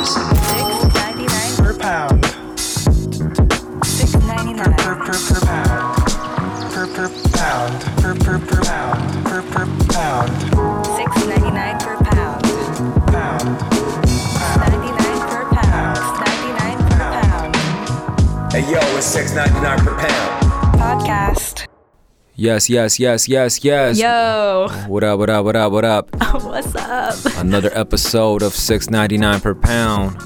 Six ninety nine per pound. Six ninety Per per per per pound. Per per pound. Per per per pound. Per per pound. Six ninety nine per pound. Pound. Pound. Ninety nine per pound. Ninety nine per pound. Hey yo, it's six ninety nine per pound. Podcast. Yes, yes, yes, yes, yes. Yo, What up, what up, what up, what up? what's up? Another episode of 6.99 per pound.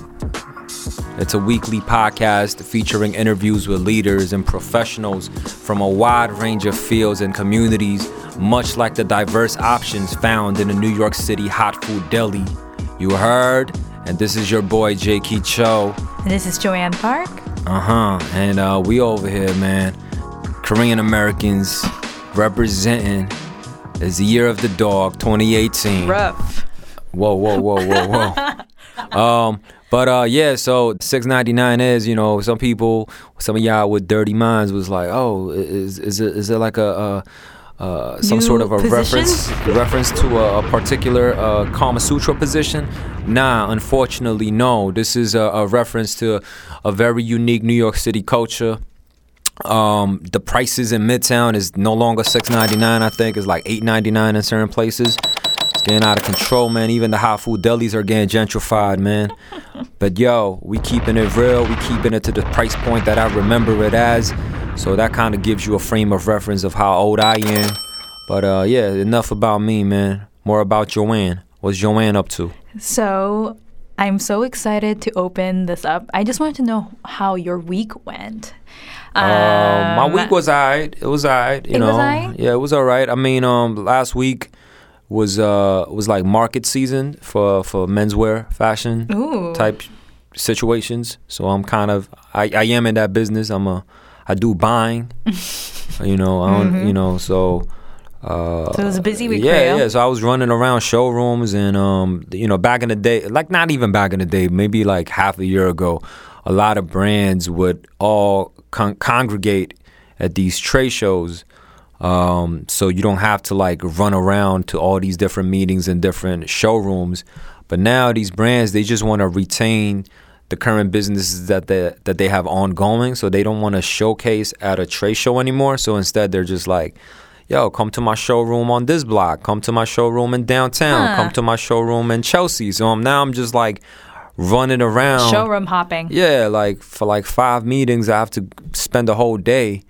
It's a weekly podcast featuring interviews with leaders and professionals from a wide range of fields and communities, much like the diverse options found in the New York City hot food deli. You heard? And this is your boy J.K. Cho. And this is Joanne Park. Uh huh. And uh, we over here, man. Korean Americans representing. It's the year of the dog, 2018. Rough. Whoa, whoa, whoa, whoa, whoa. um, but uh, yeah. So 6.99 is, you know, some people, some of y'all with dirty minds was like, oh, is is it is it like a. a uh, some New sort of a position? reference reference to a, a particular uh, Kama Sutra position? Nah, unfortunately, no. This is a, a reference to a very unique New York City culture. Um, the prices in Midtown is no longer six ninety nine. I think it's like eight ninety nine in certain places. It's getting out of control, man. Even the hot food delis are getting gentrified, man. But yo, we keeping it real. We keeping it to the price point that I remember it as. So that kind of gives you a frame of reference of how old I am. But uh, yeah, enough about me, man. More about Joanne. What's Joanne up to? So, I'm so excited to open this up. I just wanted to know how your week went. Um, my week was alright. It was alright. You know, yeah, it was alright. I mean, um, last week was uh was like market season for for menswear fashion Ooh. type situations. So I'm kind of I, I am in that business. I'm a I do buying. you know, I don't, you know, so. Uh, So it was a busy week yeah, yeah. So I was running around showrooms, and um, you know, back in the day, like not even back in the day, maybe like half a year ago, a lot of brands would all con- congregate at these trade shows. Um, so you don't have to like run around to all these different meetings and different showrooms. But now these brands, they just want to retain the current businesses that they that they have ongoing. So they don't want to showcase at a trade show anymore. So instead, they're just like, "Yo, come to my showroom on this block. Come to my showroom in downtown. Huh. Come to my showroom in Chelsea." So um, now I'm just like running around. Showroom hopping. Yeah, like for like five meetings, I have to spend a whole day.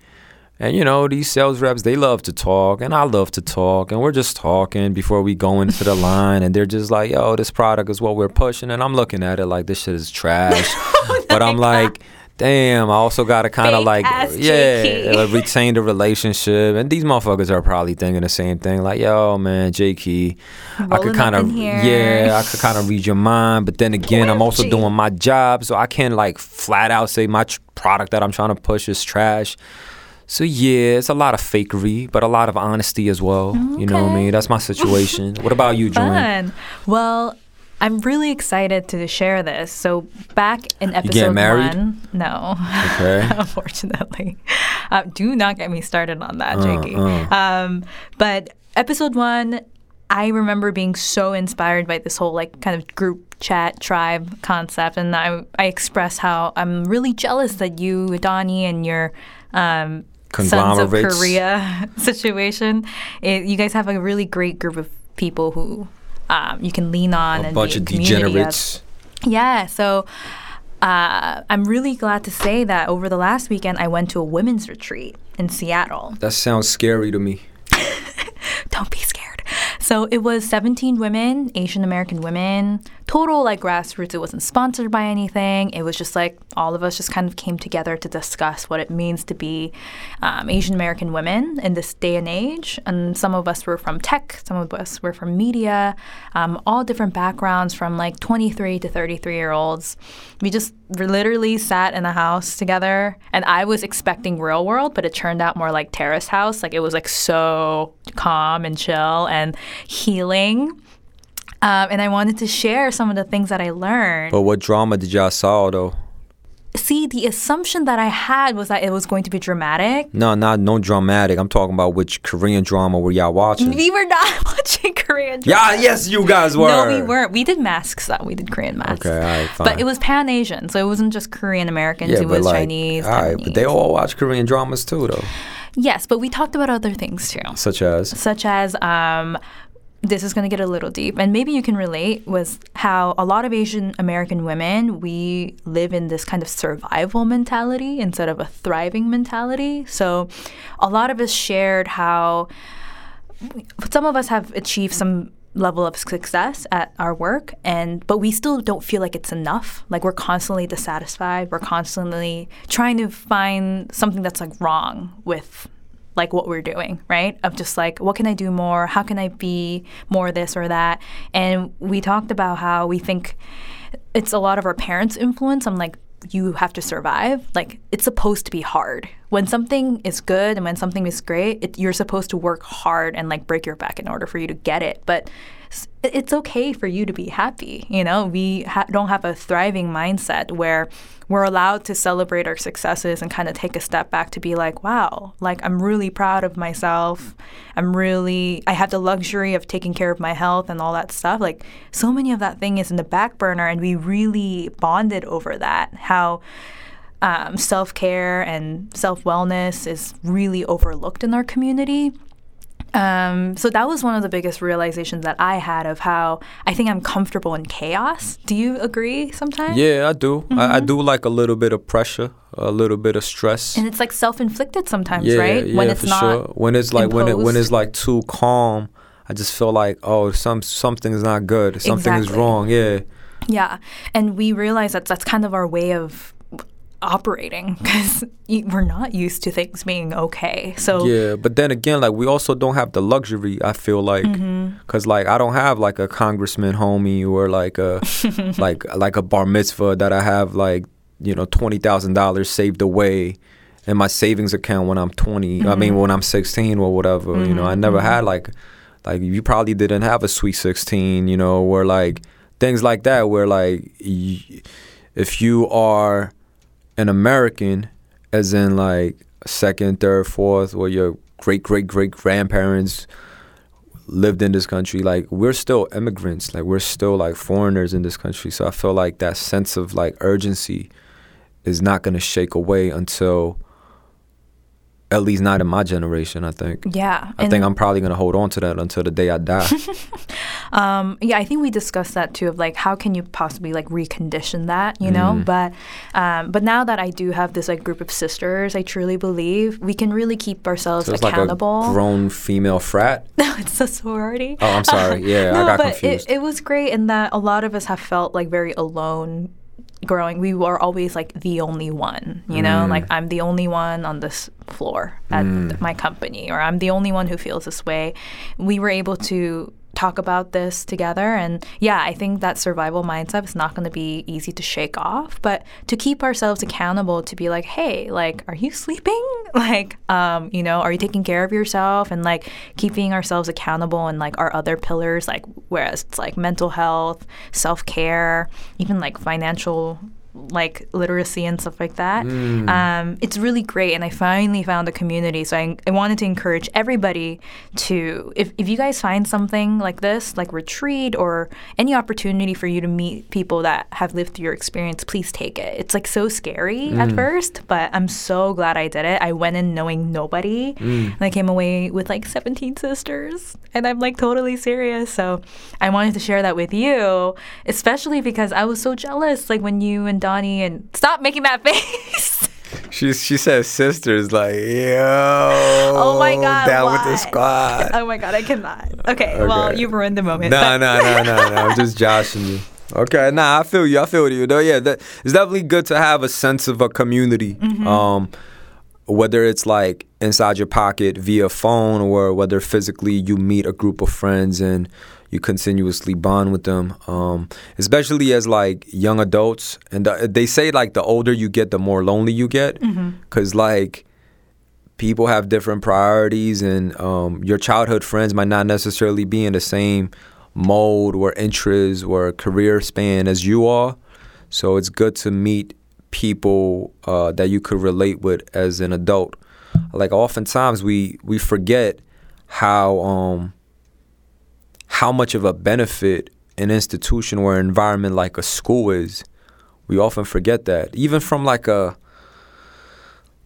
And you know, these sales reps, they love to talk, and I love to talk, and we're just talking before we go into the line, and they're just like, "Yo, this product is what we're pushing," and I'm looking at it like this shit is trash, oh but I'm like, "Damn!" I also gotta kind of like, yeah, uh, retain the relationship, and these motherfuckers are probably thinking the same thing, like, "Yo, man, J Key, I could kind of, yeah, I could kind of read your mind, but then again, I'm also doing my job, so I can't like flat out say my tr- product that I'm trying to push is trash. So yeah, it's a lot of fakery, but a lot of honesty as well. You know what I mean? That's my situation. what about you? Fun. Well, I'm really excited to share this. So back in episode one, no, Okay. unfortunately, uh, do not get me started on that, Uh, Jakey. Um, but episode one, I remember being so inspired by this whole like kind of group chat tribe concept, and I I expressed how I'm really jealous that you, Donnie, and your um, Sons of Korea situation. It, you guys have a really great group of people who um, you can lean on A and bunch of a community of. degenerates. Yeah, so uh, I'm really glad to say that over the last weekend I went to a women's retreat in Seattle. That sounds scary to me. Don't be scared. So it was 17 women, Asian American women, total like grassroots. It wasn't sponsored by anything. It was just like all of us just kind of came together to discuss what it means to be um, Asian American women in this day and age. And some of us were from tech, some of us were from media, um, all different backgrounds from like 23 to 33 year olds. We just literally sat in the house together, and I was expecting real world, but it turned out more like terrace house. Like it was like so calm and chill and healing. Um, and I wanted to share some of the things that I learned. But what drama did y'all saw though? see, the assumption that I had was that it was going to be dramatic. No, not no dramatic. I'm talking about which Korean drama were y'all watching? We were not watching Korean drama. Yeah, yes, you guys were. No, we weren't. We did masks though. We did Korean masks. Okay, all right, fine. But it was Pan Asian, so it wasn't just Korean Americans. Yeah, it was like, Chinese. all right, but they all watch Korean dramas too, though, Yes, but we talked about other things too, such as. such as um, this is going to get a little deep, and maybe you can relate. Was how a lot of Asian American women we live in this kind of survival mentality instead of a thriving mentality. So, a lot of us shared how some of us have achieved some level of success at our work and but we still don't feel like it's enough like we're constantly dissatisfied we're constantly trying to find something that's like wrong with like what we're doing right? Of just like what can i do more? How can i be more this or that? And we talked about how we think it's a lot of our parents influence i'm like you have to survive. Like it's supposed to be hard. When something is good and when something is great it, you're supposed to work hard and like break your back in order for you to get it. But it's okay for you to be happy you know? We ha- don't have a thriving mindset where we're allowed to celebrate our successes and kind of take a step back to be like wow like i'm really proud of myself. I'm really i have the luxury of taking care of my health and all that stuff. Like so many of that thing is in the back burner and we really bonded over that. How um, self-care and self-wellness is really overlooked in our community um, so that was one of the biggest realizations that I had of how I think I'm comfortable in chaos. Do you agree sometimes? Yeah, I do. I, I Mm-hmm. do like a little bit of pressure, a little bit of stress. And it's like self-inflicted sometimes, yeah, right? yeah, when it's for not sure. When it's like when it when it's like too calm, I just feel like oh, some something's not good. Something is wrong. Yeah. Yeah, and we realize that that's kind of our way of operating because we're not used to things being okay. So Yeah, but then again, like we also don't have the luxury. I feel like, Mm-hmm. cause like I don't have like a congressman homie or like a like like a bar mitzvah that I have like you know twenty thousand dollars saved away in my savings account when I'm 20 I Mm-hmm. mean when I'm sixteen or whatever. You know, I never had like like you probably didn't have a sweet sixteen. You know, where like things like that where like y- if you are an American, as in like second, third, fourth, or your great great great grandparents lived in this country, like we're still immigrants, like we're still like foreigners in this country. So I feel like that sense of like urgency is not gonna shake away until at least not in my generation, I think. yeah, I think I'm probably gonna hold on to that until the day I die. Um, yeah, I think we discussed that too. Of like, how can you possibly like recondition that, you know? Mm. But, um, but now that I do have this like group of sisters, I truly believe we can really keep ourselves so like accountable. a grown female frat. no, it's a sorority. Oh, I'm sorry. Yeah, no, I got but confused. It, it was great in that a lot of us have felt like very alone growing. We were always like the only one, you know, Mm. like I'm the only one on this floor at my company, or I'm the only one who feels this way. We were able to talk about this together. And yeah i think that survival mindset is not going to be easy to shake off but to keep ourselves accountable to be like hey like are you sleeping? Like um you know are you taking care of yourself? And like keeping ourselves accountable and like our other pillars like whereas it's like mental health self-care even like financial like literacy and stuff like that. Mm. Um, it's really great, and I finally found a community. So I, I wanted to encourage everybody to, if, if you guys find something like this, like retreat or any opportunity for you to meet people that have lived through your experience, please take it. It's like so scary mm. at first, but I'm so glad I did it. I went in knowing nobody, mm. and I came away with like 17 sisters, and I'm like totally serious. So I wanted to share that with you, especially because I was so jealous, like when you and Donnie and stop making that face. She she says sisters like yo. Oh my God, down with the squad. oh my god, I cannot. Okay, well you've ruined the moment. No, no, no, no, no. I'm just joshing you. Okay, nah, I feel you. I feel you. Though, yeah, that, it's definitely good to have a sense of a community. Mm-hmm. Um, whether it's like inside your pocket via phone or whether physically you meet a group of friends and you continuously bond with them. Um, especially as like young adults, and the, they say like the older you get, the more lonely you get, because like people have different priorities and um, your childhood friends might not necessarily be in the same mold or interests or career span as you are so it's good to meet people uh, that you could relate with as an adult. Like oftentimes we we forget how um how much of a benefit an institution or environment like a school is. We often forget that. Even from like a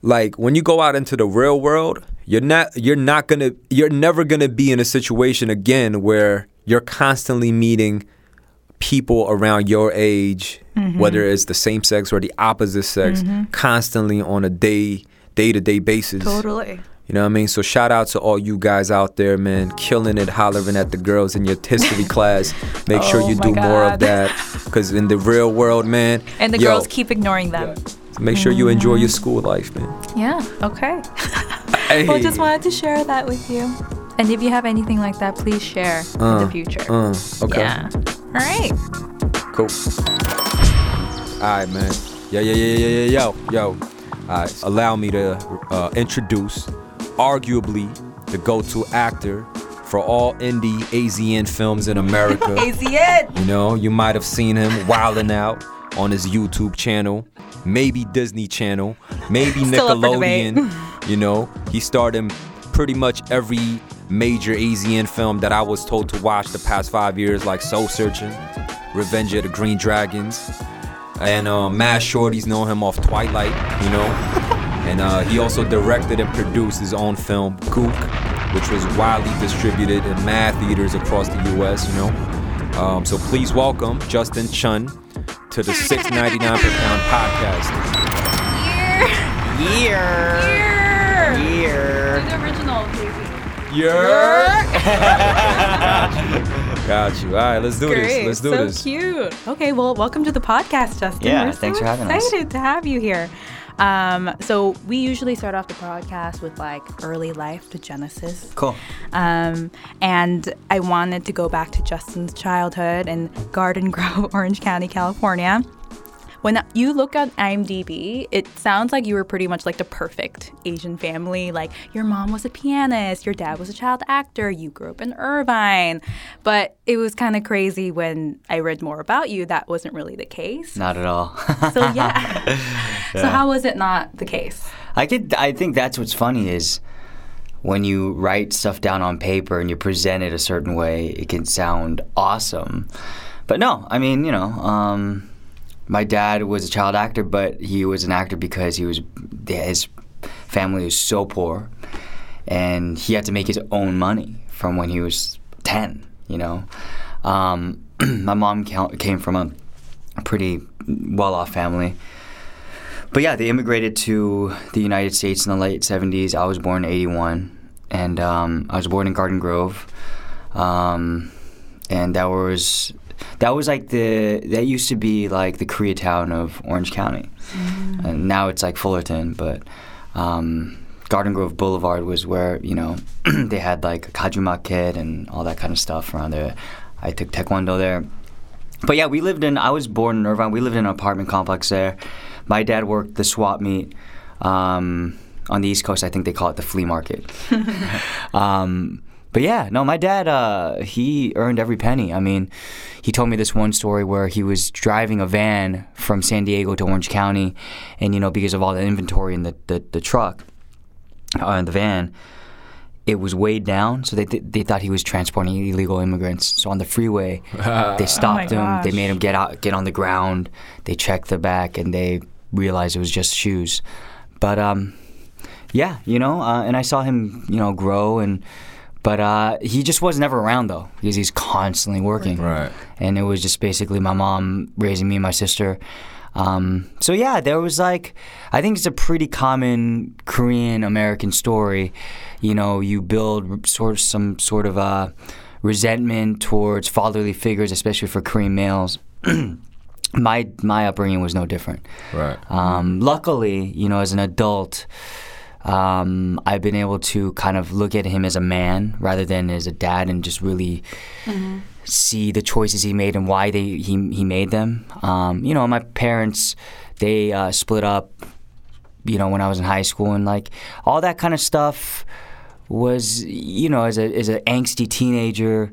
like when you go out into the real world, you're not you're not going to you're never going to be in a situation again where you're constantly meeting people around your age, mm-hmm. whether it's the same sex or the opposite sex, mm-hmm. constantly on a day day to day basis. Totally. You know what I mean? So shout out to all you guys out there, man, killing it, hollering at the girls in your history class. Make sure Oh you my do more of that, because in the real world, man, And the yo, girls keep ignoring them. make sure you enjoy your school life, man. Yeah. Okay. Hey. Well, just wanted to share that with you. And if you have anything like that, please share in Uh, the future. Uh, okay. Yeah. All right. Cool. All right, man. Yo, yo, yo, yo, yo, yo, yo. All right. Allow me to uh, introduce, arguably, the go-to actor for all indie AZN films in America. AZN. You know, you might have seen him wilding out on his YouTube channel, maybe Disney Channel, maybe Still up for debate. Nickelodeon. You know, he starred in pretty much every major AZN film that I was told to watch the past five years, like Soul Searching, Revenge of the Green Dragons, and uh, Mass Shorties know him off Twilight, you know. And uh, he also directed and produced his own film, Gook, which was widely distributed in mad theaters across the U.S., you know. Um, so please welcome Justin Chon to the 6.99 per pound podcast. Year. Year. Year. The original, baby. Yeah. Got you. All right, let's do this. Let's do so this. cute. Okay, well, welcome to the podcast, Justin. Yeah, We're thanks so for having us. excited to have you here. Um, so we usually start off the podcast with like early life to Genesis. Cool. Um, and I wanted to go back to Justin's childhood in Garden Grove, Orange County, California. When you look at IMDb, it sounds like you were pretty much like the perfect Asian family. Like your mom was a pianist, your dad was a child actor, you grew up in Irvine. But it was kind of crazy when I read more about you, that wasn't really the case. Not at all. So, yeah. So, how was it not the case? I could. I think that's what's funny is when you write stuff down on paper and you present it a certain way, it can sound awesome. But no, I mean, you know, um, my dad was a child actor, but he was an actor because he was his family was so poor, and he had to make his own money from when he was ten. You know, um, my mom came from a, pretty well-off family. But yeah, they immigrated to the United States in the late 70s. I was born in 81, and um, I was born in Garden Grove. Um, and that was that was like the that used to be like the Koreatown of Orange County, and now it's like Fullerton. But um, Garden Grove Boulevard was where you know they had like a Kajuma Kid and all that kind of stuff around there. I took Taekwondo there. But yeah, we lived in. I was born in Irvine. We lived in an apartment complex there. My dad worked the swap meet um, on the East Coast. I think they call it the flea market. um, but yeah, no, my dad, uh, he earned every penny. I mean, he told me this one story where he was driving a van from San Diego to Orange County, and you know, because of all the inventory in the the, the truck, uh, in the van, it was weighed down, so they th- they thought he was transporting illegal immigrants. So on the freeway, they stopped him. They made him get out, get on the ground. They checked the back, and they realized it was just shoes. But um, yeah, you know, uh, and I saw him, you know, grow and. But uh, he just was never around though, because he's constantly working. Right. And it was just basically my mom raising me and my sister. Um, so yeah, there was like, I think it's a pretty common Korean American story. You know, you build sort of some sort of uh, resentment towards fatherly figures, especially for Korean males. my my upbringing was no different. Right. Um, luckily, you know, as an adult, um, I've been able to kind of look at him as a man rather than as a dad, and just really see the choices he made and why they he he made them. Um, you know, my parents they uh, split up. You know, when I was in high school, and like all that kind of stuff was, you know, as a as an angsty teenager,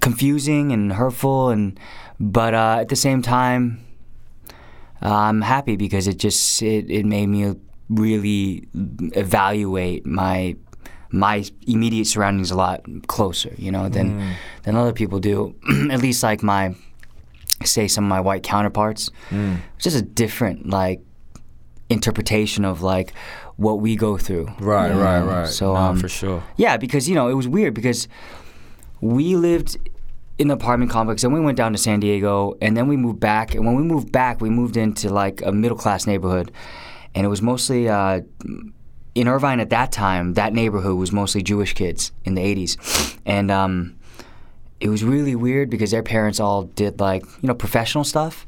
confusing and hurtful, and but uh, at the same time I'm happy because it just it, it made me really evaluate my my immediate surroundings a lot closer, you know, than than other people do. At least like my say some of my white counterparts. It's just a different like interpretation of like what we go through. Right, you right, know? right. So Nah, um, for sure. yeah, because you know it was weird because we lived in an apartment complex, and we went down to San Diego, and then we moved back. And when we moved back, we moved into like a middle class neighborhood, and it was mostly uh, in Irvine at that time. That neighborhood was mostly Jewish kids in the '80s, and um, it was really weird because their parents all did like you know professional stuff.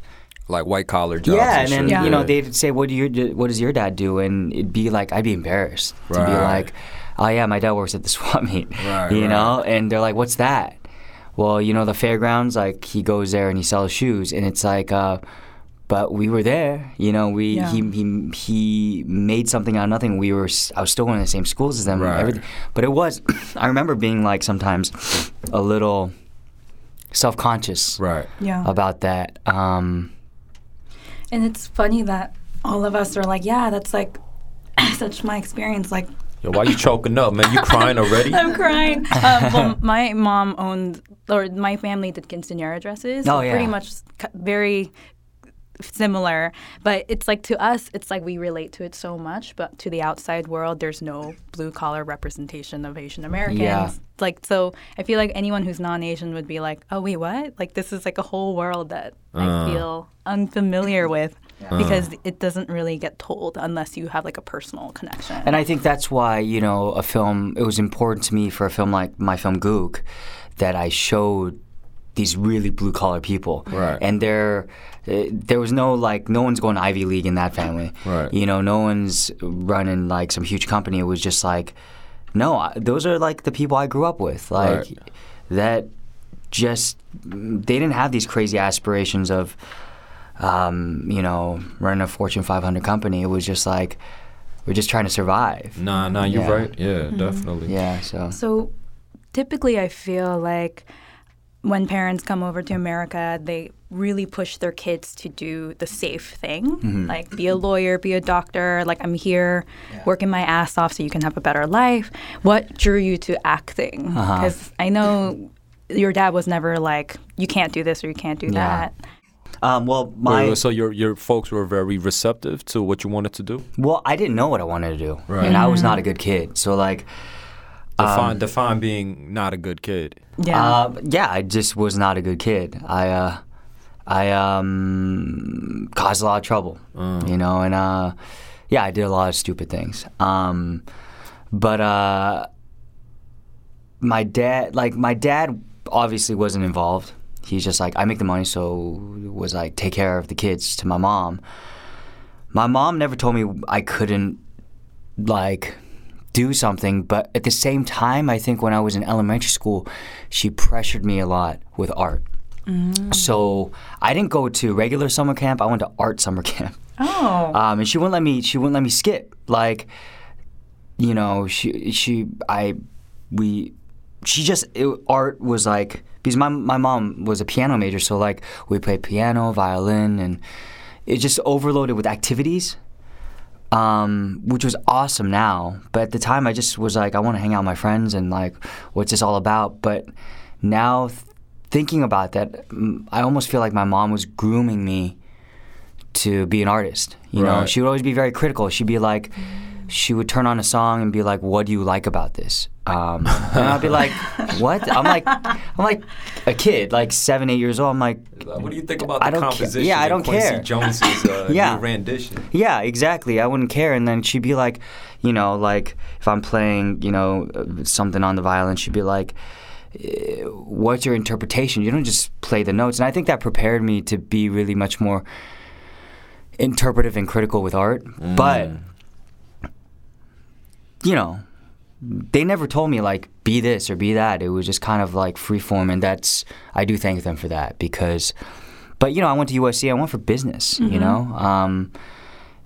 Like white collar jobs. Yeah, and then shit. you know they'd say, "What do you? What does your dad do?" And it'd be like, I'd be embarrassed to be Right. like, "Oh yeah, my dad works at the swap meet," Right, you right. know. And they're like, "What's that?" Well, you know, the fairgrounds. Like he goes there and he sells shoes, and it's like, uh, but we were there. You know, we Yeah. he he he made something out of nothing. We were s- I was still going to the same schools as them. Right. Everything, but it was. I remember being like sometimes a little self conscious Right. Yeah. about that. Um, And it's funny that all of us are like, yeah, that's like such my experience. Like, Yo, why you choking up, man? You crying already? I'm crying. um, well, my mom owned, or my family did quinceanera dresses. Oh, yeah. Pretty much very similar. But it's like to us, it's like we relate to it so much. But to the outside world, there's no blue collar representation of Asian Americans. Yeah. Like, so I feel like anyone who's non Asian would be like, oh, wait, what? Like, this is like a whole world that I uh. feel unfamiliar with. Because uh. it doesn't really get told unless you have like a personal connection. And I think that's why, you know, a film, it was important to me for a film like my film Gook that I showed these really blue collar people. Right. And there, uh, there was no, like, no one's going to Ivy League in that family. Right. You know, no one's running, like, some huge company. It was just like, no, I, those are, like, the people I grew up with. Like, Right. that just, they didn't have these crazy aspirations of, um, you know, running a Fortune 500 company. It was just like, we're just trying to survive. Nah, nah, you're Yeah. right. Yeah, definitely. Yeah, so So typically, I feel like when parents come over to America, they really push their kids to do the safe thing, mm-hmm. like be a lawyer, be a doctor. Like, I'm here working my ass off so you can have a better life. What drew you to acting? Uh-huh. Because I know your dad was never like, you can't do this or you can't do Yeah. that. um, well, my wait, so your your folks were very receptive to what you wanted to do? well, I didn't know what I wanted to do, Right. and I was not a mm-hmm. good kid. So like, Define define being not a good kid. Yeah. uh, yeah, I just was not a good kid. I uh, I um, caused a lot of trouble, you know, and uh, yeah, I did a lot of stupid things. Um, but uh, my dad, like my dad, obviously wasn't involved. He's just like I make the money, so was like take care of the kids to my mom. My mom never told me I couldn't like do something, but at the same time, I think when I was in elementary school, she pressured me a lot with art. So I didn't go to regular summer camp. I went to art summer camp. oh. Um, and she wouldn't let me. She wouldn't let me skip. Like, you know, she she I we she just it, art was like because my my mom was a piano major, so like we played piano, violin, and it just overloaded with activities. Um, which was awesome now, but at the time I just was like, I want to hang out with my friends and like, what's this all about? But now, th- thinking about that, I almost feel like my mom was grooming me to be an artist. You know, she would always be very critical. She'd be like, she would turn on a song and be like, "What do you like about this?" Um, and I'd be like, "What?" I'm like, I'm like a kid, like seven, eight years old. I'm like, What do you think about I don't ca- composition? yeah, I don't Quincy care. Jones's uh, Yeah. new rendition. Yeah, exactly. I wouldn't care. And then she'd be like, you know, like if I'm playing, you know, uh, something on the violin, she'd be like, eh, what's your interpretation? You don't just play the notes. And I think that prepared me to be really much more interpretive and critical with art. But, you know, they never told me like be this or be that. It was just kind of like free form, and that's I do thank them for that because. But you know, I went to USC. I went for business. You know, um,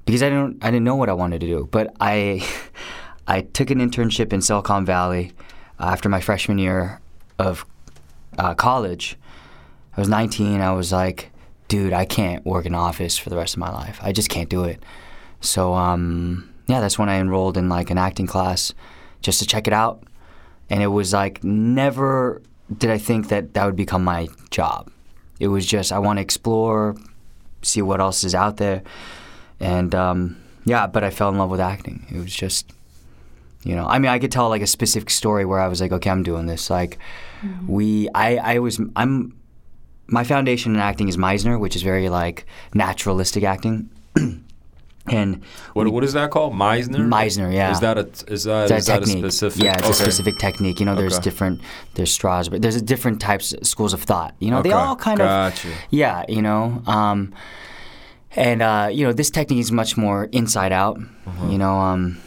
because I didn't I didn't know what I wanted to do. But I I took an internship in Silicon Valley after my freshman year of uh, college. I was 19. I was like, dude, I can't work in an office for the rest of my life. I just can't do it. So um, yeah, that's when I enrolled in like an acting class just to check it out. And it was like never did I think that that would become my job. It was just I want to explore, see what else is out there, and um, yeah. But I fell in love with acting. It was just, you know, I mean, I could tell like a specific story where I was like, okay, I'm doing this. Like, we, I, I was, I'm, my foundation in acting is Meisner, which is very like naturalistic acting, and What what is that called? Meisner. Meisner, yeah. Is that a is that It's a is that a specific? Yeah, it's okay. a specific technique. You know, there's Okay. different, there's straws, but there's different types, schools of thought. You know, they all kind gotcha. of, yeah, you know, um, and uh, you know, this technique is much more inside out. Uh-huh. You know, um,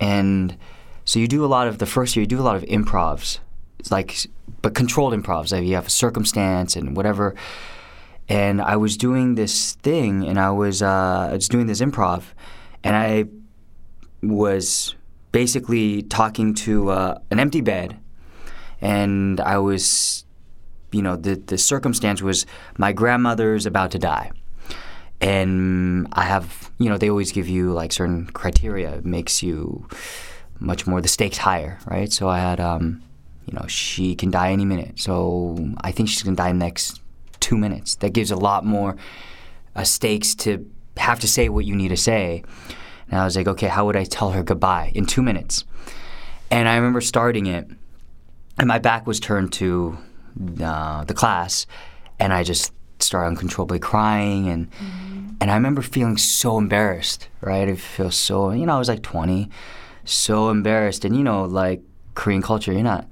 and so you do a lot of the first year, you do a lot of improvs. It's like, but controlled improvs. Like you have a circumstance and whatever. And I was doing this thing, and I was uh, I was doing this improv, and I was basically talking to uh, an empty bed, and I was, you know, the the circumstance was my grandmother's about to die, and I have, you know, they always give you like certain criteria. It makes you much more the stakes higher, right? So I had, um, you know, she can die any minute. So I think she's gonna die next two minutes. That gives a lot more uh, stakes to have to say what you need to say. And I was like, okay, how would I tell her goodbye in two minutes? And I remember starting it, and my back was turned to uh, the class, and I just started uncontrollably crying, and and I remember feeling so embarrassed, right? I feel so, you know, I was like 20, so embarrassed, and you know, like Korean culture, you're not.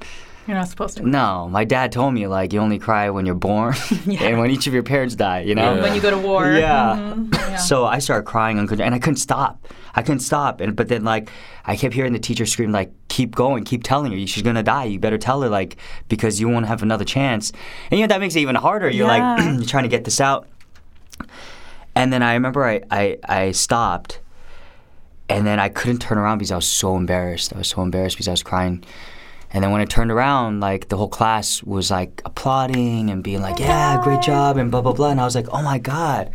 You're not supposed to. No, my dad told me like you only cry when you're born and when each of your parents die, you know. Yeah. When you go to war. Yeah. Mhm. So I started crying uncontrollably, and I couldn't stop. I couldn't stop, and but then like I kept hearing the teacher scream like, "Keep going, keep telling her she's gonna die. You better tell her like because you won't have another chance." And you know that makes it even harder. You're like you're trying to get this out. And then I remember I, I I stopped, and then I couldn't turn around because I was so embarrassed. I was so embarrassed because I was crying. And then when I turned around, like the whole class was like applauding and being like, "Yeah, great job," and blah blah blah. And I was like, "Oh my god."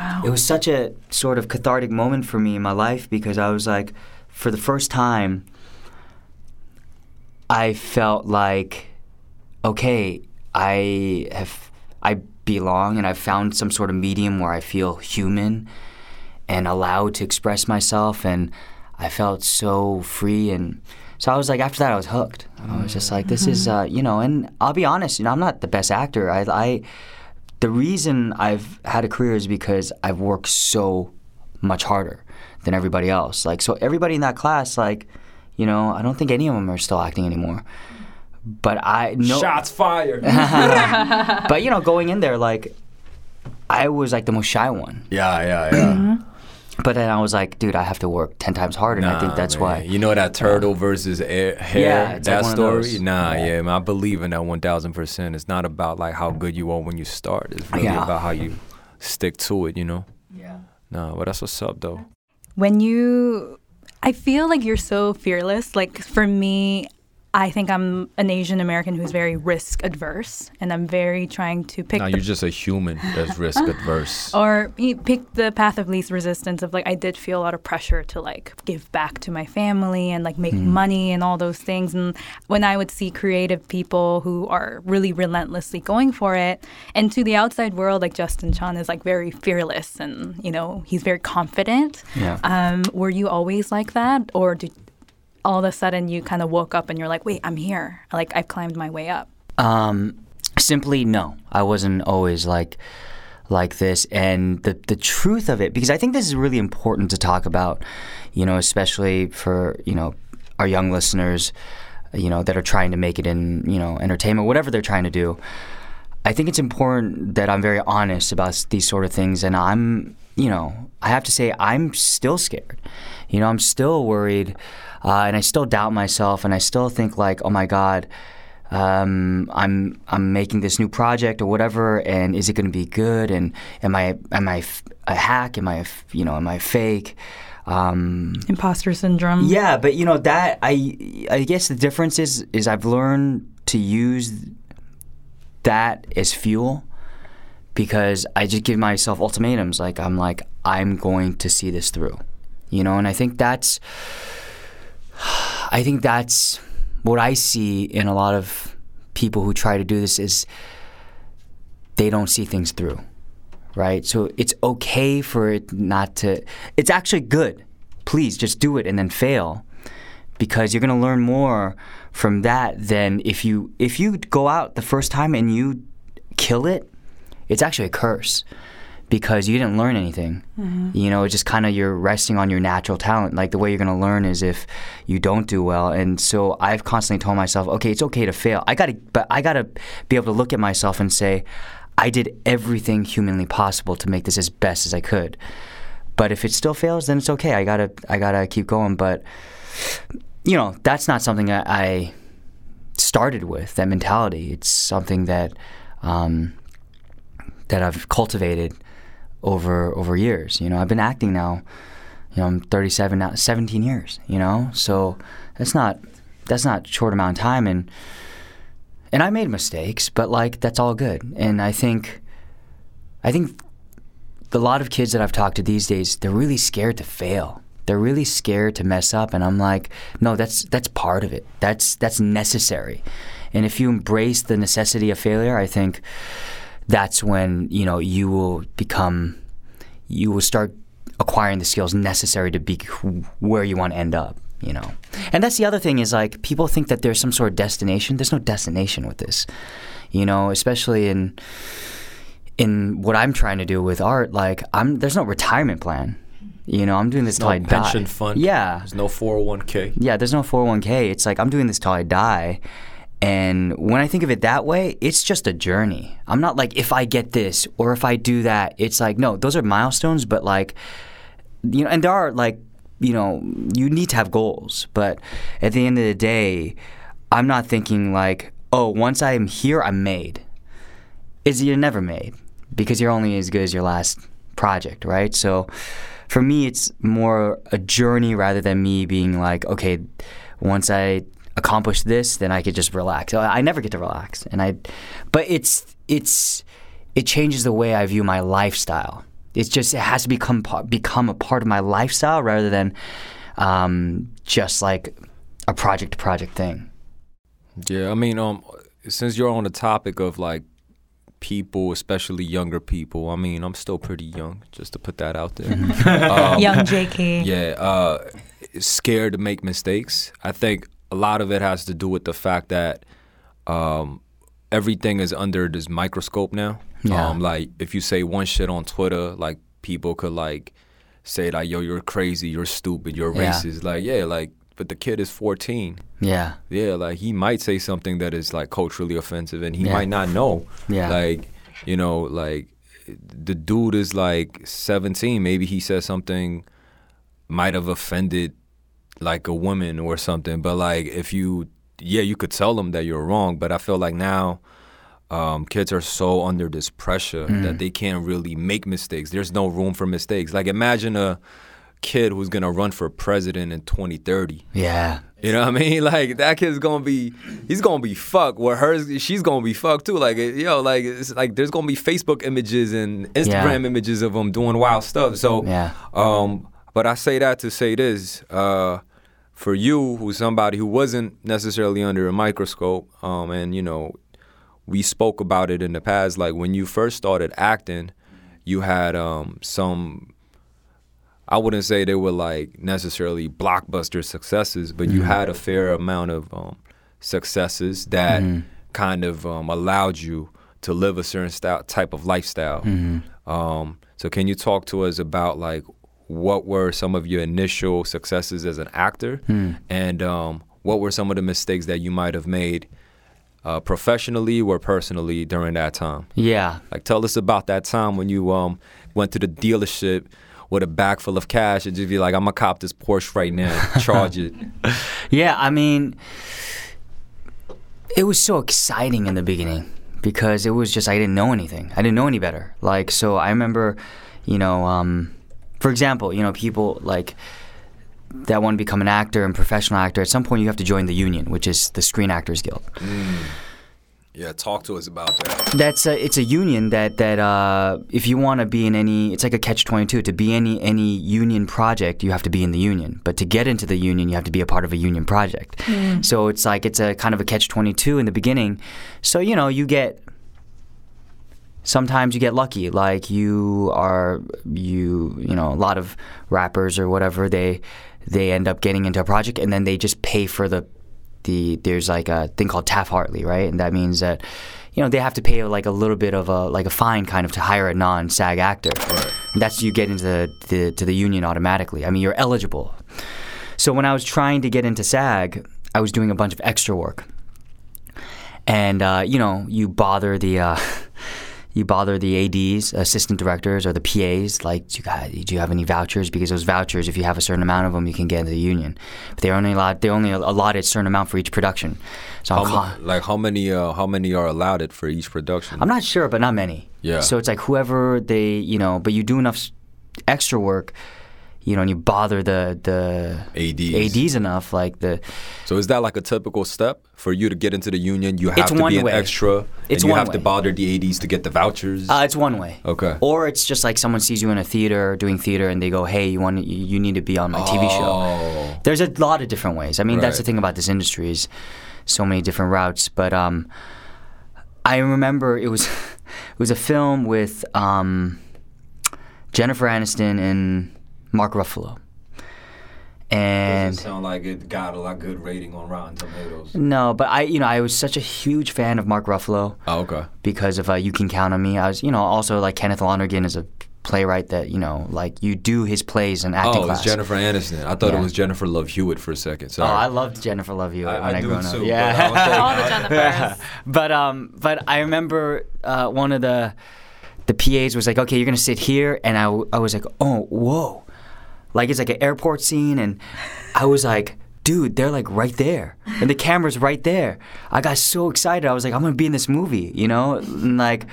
Wow. it was such a sort of cathartic moment for me in my life because I was like, for the first time, I felt like, okay, I have, I belong and I've found some sort of medium where I feel human and allowed to express myself. And I felt so free. And so I was like, after that, I was hooked. I was just like, this is, uh, you know, and I'll be honest, you know, I'm not the best actor. I, I, the reason I've had a career is because I've worked so much harder than everybody else. Like, so everybody in that class, like, you know, I don't think any of them are still acting anymore. But I know, Shots fired. but you know, going in there, like, I was like the most shy one. yeah, yeah, yeah. But then I was like, dude, I have to work ten times harder, and I think Nah, that's man. why. You know that turtle versus air, hair, Yeah, it's like that story? Nah, Yeah. yeah, man, I believe in that 1000%. It's not about like how good you are when you start. It's really Yeah. about how you stick to it, you know? Yeah. Nah, but that's what's up though. when you i feel like you're so fearless like for me i think i'm an asian american who's very risk adverse and i'm very trying to pick Nah, the you're just a human that's risk adverse. or you pick the path of least resistance of like i did feel a lot of pressure to like give back to my family and like make money and all those things and when i would see creative people who are really relentlessly going for it and to the outside world like Justin Chon is like very fearless and you know he's very confident Yeah. um, were you always like that or did all of a sudden you kind of woke up and you're like wait i'm here like i've climbed my way up Um, simply no. I wasn't always like like this, and the the truth of it, because I think this is really important to talk about, you know, especially for you know our young listeners, you know, that are trying to make it in you know entertainment, whatever they're trying to do. I think it's important that I'm very honest about these sort of things, and I'm, you know, I have to say I'm still scared. You know, I'm still worried, uh, and I still doubt myself, and I still think like, oh my God, um, I'm I'm making this new project or whatever, and is it going to be good? And am I am I f- a hack? Am I you know am I fake? Um, imposter syndrome yeah, but you know that I I guess the difference is is I've learned to use that as fuel because I just give myself ultimatums. Like I'm like I'm going to see this through, you know. And I think that's, I think that's what I see in a lot of people who try to do this is they don't see things through, right? So it's okay for it not to. It's actually good. Please just do it and then fail, because you're gonna learn more from that than if you if you go out the first time and you kill it. It's actually a curse because you didn't learn anything. You know, it's just kind of you're resting on your natural talent. Like the way you're going to learn is if you don't do well. And so I've constantly told myself, okay, it's okay to fail. I got to, but I got to be able to look at myself and say, I did everything humanly possible to make this as best as I could. But if it still fails, then it's okay. I gotta, I gotta keep going. But you know, that's not something that I started with. That mentality. It's something that um, that I've cultivated over over years. You know, I've been acting now. You know, I'm 37 now, 17 years. You know, so that's not that's not short amount of time, and and I made mistakes, but like that's all good. And I think I think a lot of kids that I've talked to these days, they're really scared to fail. They're really scared to mess up, and I'm like, no, that's that's part of it. That's that's necessary. And if you embrace the necessity of failure, I think that's when you know you will become, you will start acquiring the skills necessary to be where you want to end up. You know, and that's the other thing is like people think that there's some sort of destination. There's no destination with this. You know, especially in in what I'm trying to do with art, like I'm there's no retirement plan. You know, I'm doing this till No I die. pension fund. Yeah, There's no 401k. yeah. There's no 401k. It's like I'm doing this till I die. And when I think of it that way, it's just a journey. I'm not like if I get this or if I do that. It's like no, those are milestones, but like you know, and there are like you know, you need to have goals, but at the end of the day, I'm not thinking like, oh, once I'm here, I'm made. Is you're never made because you're only as good as your last project, right? So for me, it's more a journey rather than me being like, okay, once I accomplish this, then I could just relax. I I never get to relax, and I, but it's it's it changes the way I view my lifestyle. It's just it has to become become a part of my lifestyle rather than um, just like a project to project thing. Yeah, I mean, um, since you're on the topic of like people, especially younger people, I mean, I'm still pretty young, just to put that out there. Um, Young JK. Yeah, uh, scared to make mistakes. I think a lot of it has to do with the fact that um, everything is under this microscope now. Yeah. Um, like if you say one shit on Twitter, like people could like say like, "Yo, you're crazy, you're stupid, you're Yeah. racist." Like, yeah, like, but the kid is 14. Yeah, Yeah, like he might say something that is like culturally offensive, and he Yeah. might not know. Yeah. Like, you know, like the dude is like 17. Maybe he said something might have offended like a woman or something. But like, if you, yeah, you could tell them that you're wrong. But I feel like now. Um, kids are so under this pressure Mm. that they can't really make mistakes. There's no room for mistakes. Like imagine a kid who's gonna run for president in 2030. yeah, You know what I mean? Like that kid's gonna be, he's gonna be fucked. Where hers, she's gonna be fucked too. Like yo, like it's like there's gonna be Facebook images and Instagram Yeah. images of them doing wild stuff. So, Yeah. um, but I say that to say this, uh, for you, who's somebody who wasn't necessarily under a microscope, um, and you know, we spoke about it in the past. Like when you first started acting, you had um some I wouldn't say they were like necessarily blockbuster successes, but you had a fair amount of um, successes that kind of um, allowed you to live a certain style, type of lifestyle. Um, so, can you talk to us about like what were some of your initial successes as an actor, and um, what were some of the mistakes that you might have made uh, professionally or personally during that time? yeah. Like, tell us about that time when you um went to the dealership with a bag full of cash and just be like, "I'm gonna cop this Porsche right now, charge it." Yeah, I mean, it was so exciting in the beginning because it was just I didn't know anything. I didn't know any better. Like, so I remember, you know, um, for example, you know, people like that want to become an actor and professional actor. At some point, you have to join the union, which is the Screen Actors Guild. Yeah, talk to us about that. That's a, it's a union that that uh, if you want to be in any, it's like a catch twenty two. To be any any union project, you have to be in the union. But to get into the union, you have to be a part of a union project. So it's like it's a kind of a catch twenty two in the beginning. So you know you get. Sometimes you get lucky, like you are you you know a lot of rappers or whatever they they end up getting into a project and then they just pay for the the there's like a thing called Taft Hartley, right? And that means that you know they have to pay like a little bit of a like a fine kind of to hire a non-SAG actor. And that's you get into the, the to the union automatically. I mean, you're eligible. So when I was trying to get into SAG, I was doing a bunch of extra work, and uh, you know you bother the. Uh, You bother the ADs, assistant directors, or the PAs. Like, do you, do you have any vouchers? Because those vouchers, if you have a certain amount of them, you can get into the union. But they only allowed, they only allotted a certain amount for each production. So How I'm, mu- con- like how many uh, how many are allowed it for each production? I'm not sure, but not many. Yeah. So it's like whoever they, you know, but you do enough extra work, you know, and you bother the the ADs. ads enough, like the So is that like a typical step for you to get into the union? You have to be an way. extra, It's and you one have to bother the ADs to get the vouchers. Uh, it's one way. Okay. Or it's just like someone sees you in a theater doing theater, and they go, "Hey, you want you you need to be on my TV show." Oh. There's a lot of different ways. I mean, that's the thing about this industry is so many different routes. But um, I remember it was it was a film with um, Jennifer Aniston and Mark Ruffalo. And it sound like it got a lot good rating on Rotten Tomatoes. no, but I, you know, I was such a huge fan of Mark Ruffalo. Oh, okay. because of uh, You Can Count on Me. I was, you know, also like Kenneth Lonergan is a playwright that, you know, like you do his plays in acting Oh, class. it's Jennifer Aniston. I thought Yeah. it was Jennifer Love Hewitt for a second. Oh, I loved Jennifer Love Hewitt I- when I I, do grew up. too, but I Yeah, don't think- All the Jennifers. but um, but I remember uh, one of the the PAs was like, "Okay, you're gonna sit here," and I, I was like, "Oh, whoa!" Like it's like an airport scene, and I was like, "Dude, they're like right there, and the camera's right there." I got so excited. I was like, "I'm gonna be in this movie," you know, and like.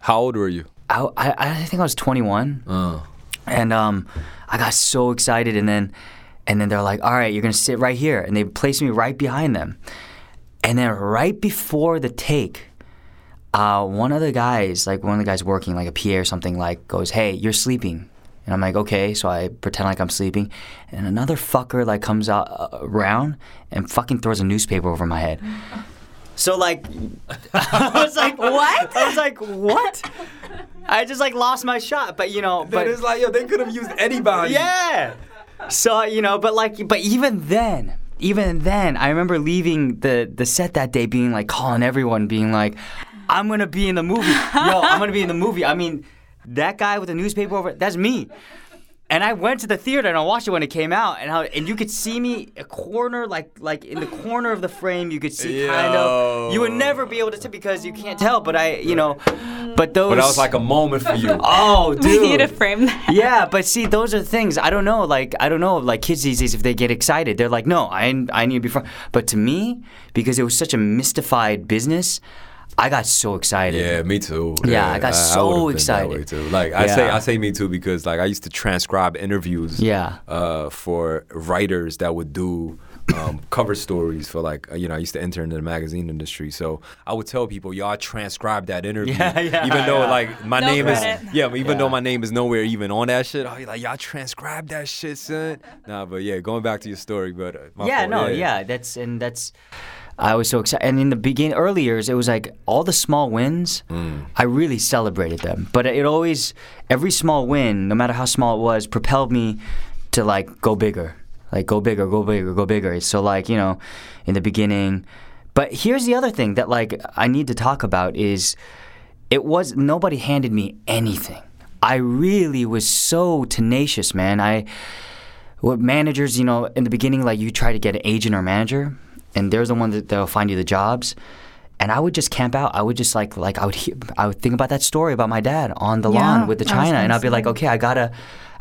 How old were you? I, I, I think I was 21, Uh, and um, I got so excited, and then, and then they're like, "All right, you're gonna sit right here," and they placed me right behind them, and then right before the take, uh, one of the guys, like one of the guys working, like a PA or something, like goes, "Hey, you're sleeping," and I'm like, "Okay," so I pretend like I'm sleeping, and another fucker like comes out uh, around and fucking throws a newspaper over my head. So like, I was like, What? I was like, what? I just like lost my shot, but you know, but but it's like, yo, they could have used anybody. yeah. So you know, but like, but even then, even then, I remember leaving the the set that day, being like calling everyone, being like, "I'm gonna be in the movie, yo, I'm gonna be in the movie." I mean, that guy with the newspaper over, that's me. And I went to the theater and I watched it when it came out, and how and you could see me a corner, like like in the corner of the frame, you could see kind of. You would never be able to see because you can't tell, but I, you know, but those. But that was like a moment for you. Oh, dude. We need to frame that. yeah, but see, those are things I don't know. Like I don't know, like kids these days, if they get excited, they're like, "No, I I need to be front." But to me, because it was such a mystified business, I got so excited. Yeah, me too. Yeah, I got so would've excited. That way too. Like I say, I say me too because like I used to transcribe interviews. Yeah. Uh, for writers that would do. Um, cover stories for like uh, you know I used to enter into the magazine industry so I would tell people y'all transcribe that interview Yeah, yeah, even though yeah. like my No name credit. is yeah even Yeah. though my name is nowhere even on that shit oh you like y'all transcribe that shit son nah but yeah going back to your story but uh, my yeah, fault, no, yeah. that's and that's. I was so excited, and in the beginning, early years, it was like all the small wins. Mm. I really celebrated them, but it always, every small win, no matter how small it was, propelled me to like go bigger, like go bigger, go bigger, go bigger. So like you know, in the beginning, but here's the other thing that like I need to talk about is, it was nobody handed me anything. I really was so tenacious, man. I what managers, you know, in the beginning, like you try to get an agent or manager, and they're the one that they'll find you the jobs. And I would just camp out. I would just like like I would hear, I would think about that story about my dad on the Yeah, lawn with the china, and I'd be like, okay, I gotta,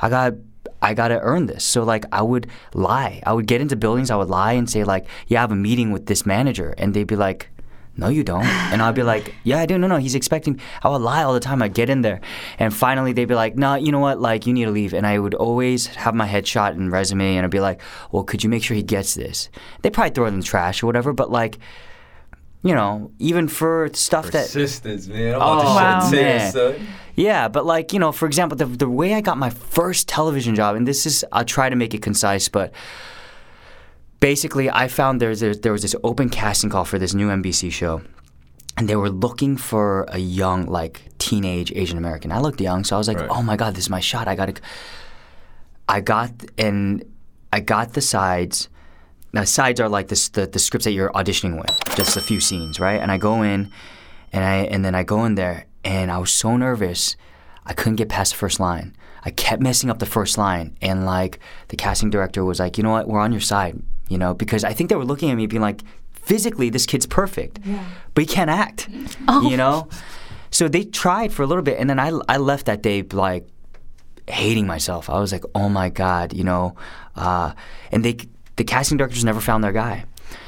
I got, I gotta earn this. So like I would lie. I would get into buildings. I would lie and say like, yeah, I have a meeting with this manager, and they'd be like, no, you don't. And I'd be like, yeah, I do. No, no, he's expecting. I would lie all the time. I'd get in there. And finally, they'd be like, no, you know what? Like, you need to leave. And I would always have my headshot and resume, and I'd be like, well, could you make sure he gets this? They'd probably throw it in the trash or whatever, but like, you know, even for stuff that Persistence, man. I'm Oh, Wow. man. son. Yeah, but like you know, for example, the the way I got my first television job, and this is I'll try to make it concise, but basically, I found there's there, there was this open casting call for this new NBC show, and they were looking for a young like teenage Asian American. I looked young, so I was like, Right. oh my god, this is my shot. I got. I got and I got the sides. Now sides are like this, the the scripts that you're auditioning with, just a few scenes, right? And I go in, and I and then I go in there, and I was so nervous, I couldn't get past the first line. I kept messing up the first line, and like the casting director was like, you know what, we're on your side, you know, because I think they were looking at me being like, physically this kid's perfect, but he can't act, you know. So they tried for a little bit, and then I I left that day like hating myself. I was like, oh my god, you know, uh, and they the casting directors never found their guy.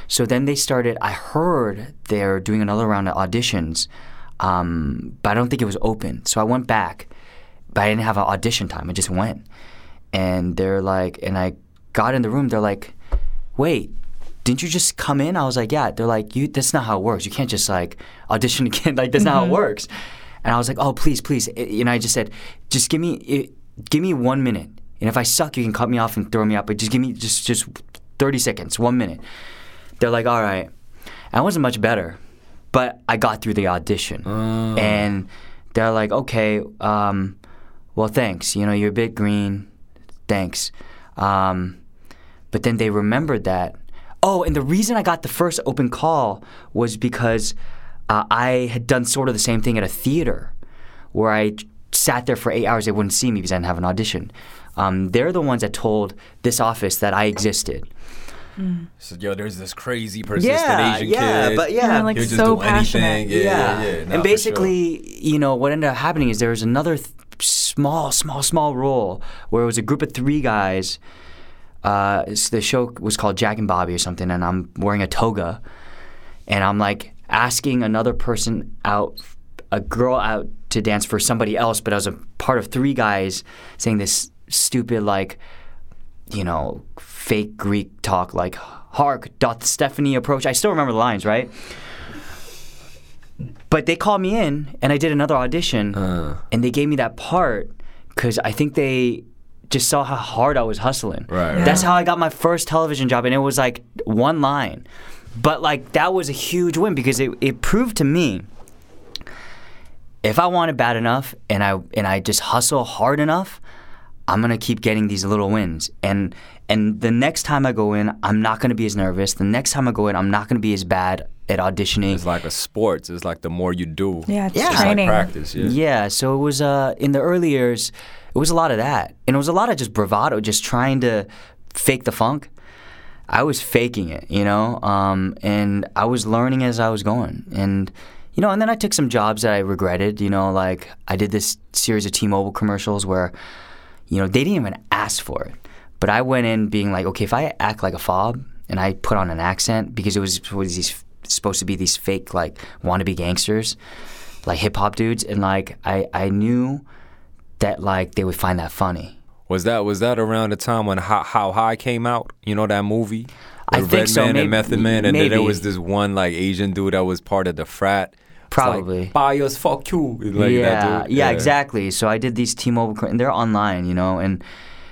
So then they started. I heard they're doing another round of auditions, um, but I don't think it was open. So I went back, but I didn't have an audition time. I just went, and they're like, and I got in the room. They're like, wait. Didn't you just come in? I was like, yeah. They're like, you. That's not how it works. You can't just like audition again. Like that's not how it works. And I was like, oh, please, please. And I just said, just give me, give me one minute. And if I suck, you can cut me off and throw me out. But just give me just just 30 seconds, one minute. They're like, all right. I wasn't much better, but I got through the audition. And they're like, okay, um, well, thanks. You know, you're a bit green. Thanks. Um, but then they remembered that. Oh, and the reason I got the first open call was because uh, I had done sort of the same thing at a theater where I sat there for eight hours. They wouldn't see me because I didn't have an audition. Um, they're the ones that told this office that I existed. So, yo, there's this crazy persistent yeah, Asian yeah, kid. but yeah, Yeah, like He'll just so passionate. anything. Yeah, yeah, yeah. Nah, for and basically, you know, what ended up happening is there was another th- small, small, small role where it was a group of three guys. Uh, the show was called Jack and Bobby or something, and I'm wearing a toga, and I'm like asking another person out, a girl out to dance for somebody else, but I was a part of three guys saying this stupid like you know, fake Greek talk like "Hark, doth Stephanie approach?" I still remember the lines, right? But they called me in, and I did another audition, Uh. and they gave me that part because I think they just saw how hard I was hustling. Right, right. That's how I got my first television job, and it was like one line, but like that was a huge win because it, it proved to me if I want it bad enough and I and I just hustle hard enough, I'm gonna keep getting these little wins. And and the next time I go in, I'm not gonna be as nervous. The next time I go in, I'm not gonna be as bad at auditioning. It's like a sports. It's like the more you do, Yeah, it's Yeah. it's like practice. Yeah. Yeah, so it was uh, in the early years, it was a lot of that, and it was a lot of just bravado, just trying to fake the funk. I was faking it, you know, um, and I was learning as I was going, and you know, and then I took some jobs that I regretted, you know, like I did this series of T-Mobile commercials where, you know, they didn't even ask for it, but I went in being like, okay, if I act like a fob and I put on an accent because it was, was these supposed to be these fake like wannabe gangsters like hip hop dudes, and like I I knew that like they would find that funny. Was that was that around the time when How, How High came out? You know that movie? I think so, Redman maybe- and Method Man, and then there was this one like Asian dude that was part of the frat. It's Probably. like, bias, fuck you. Like yeah, dude. yeah, exactly. So I did these T-Mobile, and they're online, you know, and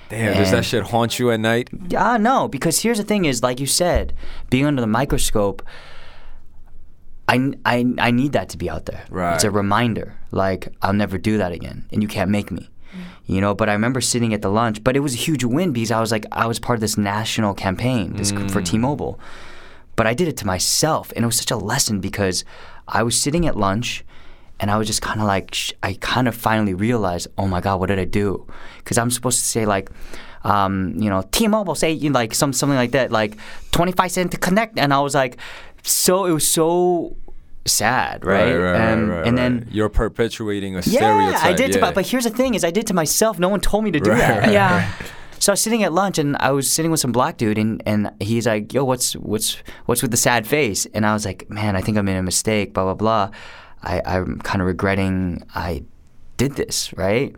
Damn, does that shit haunt you at night? Ah, no, because here's the thing: is like you said, being under the microscope. I, I, I need that to be out there. It's a reminder. Like I'll never do that again, and you can't make me. You know, but I remember sitting at the lunch. But it was a huge win because I was like, I was part of this national campaign this, for T-Mobile. But I did it to myself, and it was such a lesson because I was sitting at lunch, and I was just kind of like, sh- I kind of finally realized, oh my god, what did I do? Because I'm supposed to say like, um, you know, T-Mobile say you know, like some something like that, like 25 cent to connect, and I was like, so it was so sad, right? right, right, and, right, and right. then. you're perpetuating a Yeah, stereotype. I did. Yeah. my- but here's the thing: is I did to myself. No one told me to do Right, that. right, Yeah. So I was sitting at lunch and I was sitting with some black dude and, and he's like, "Yo, what's what's what's with the sad face?" And I was like, "Man, I think I made a mistake." Blah blah blah. I, I'm kind of regretting I did this, right?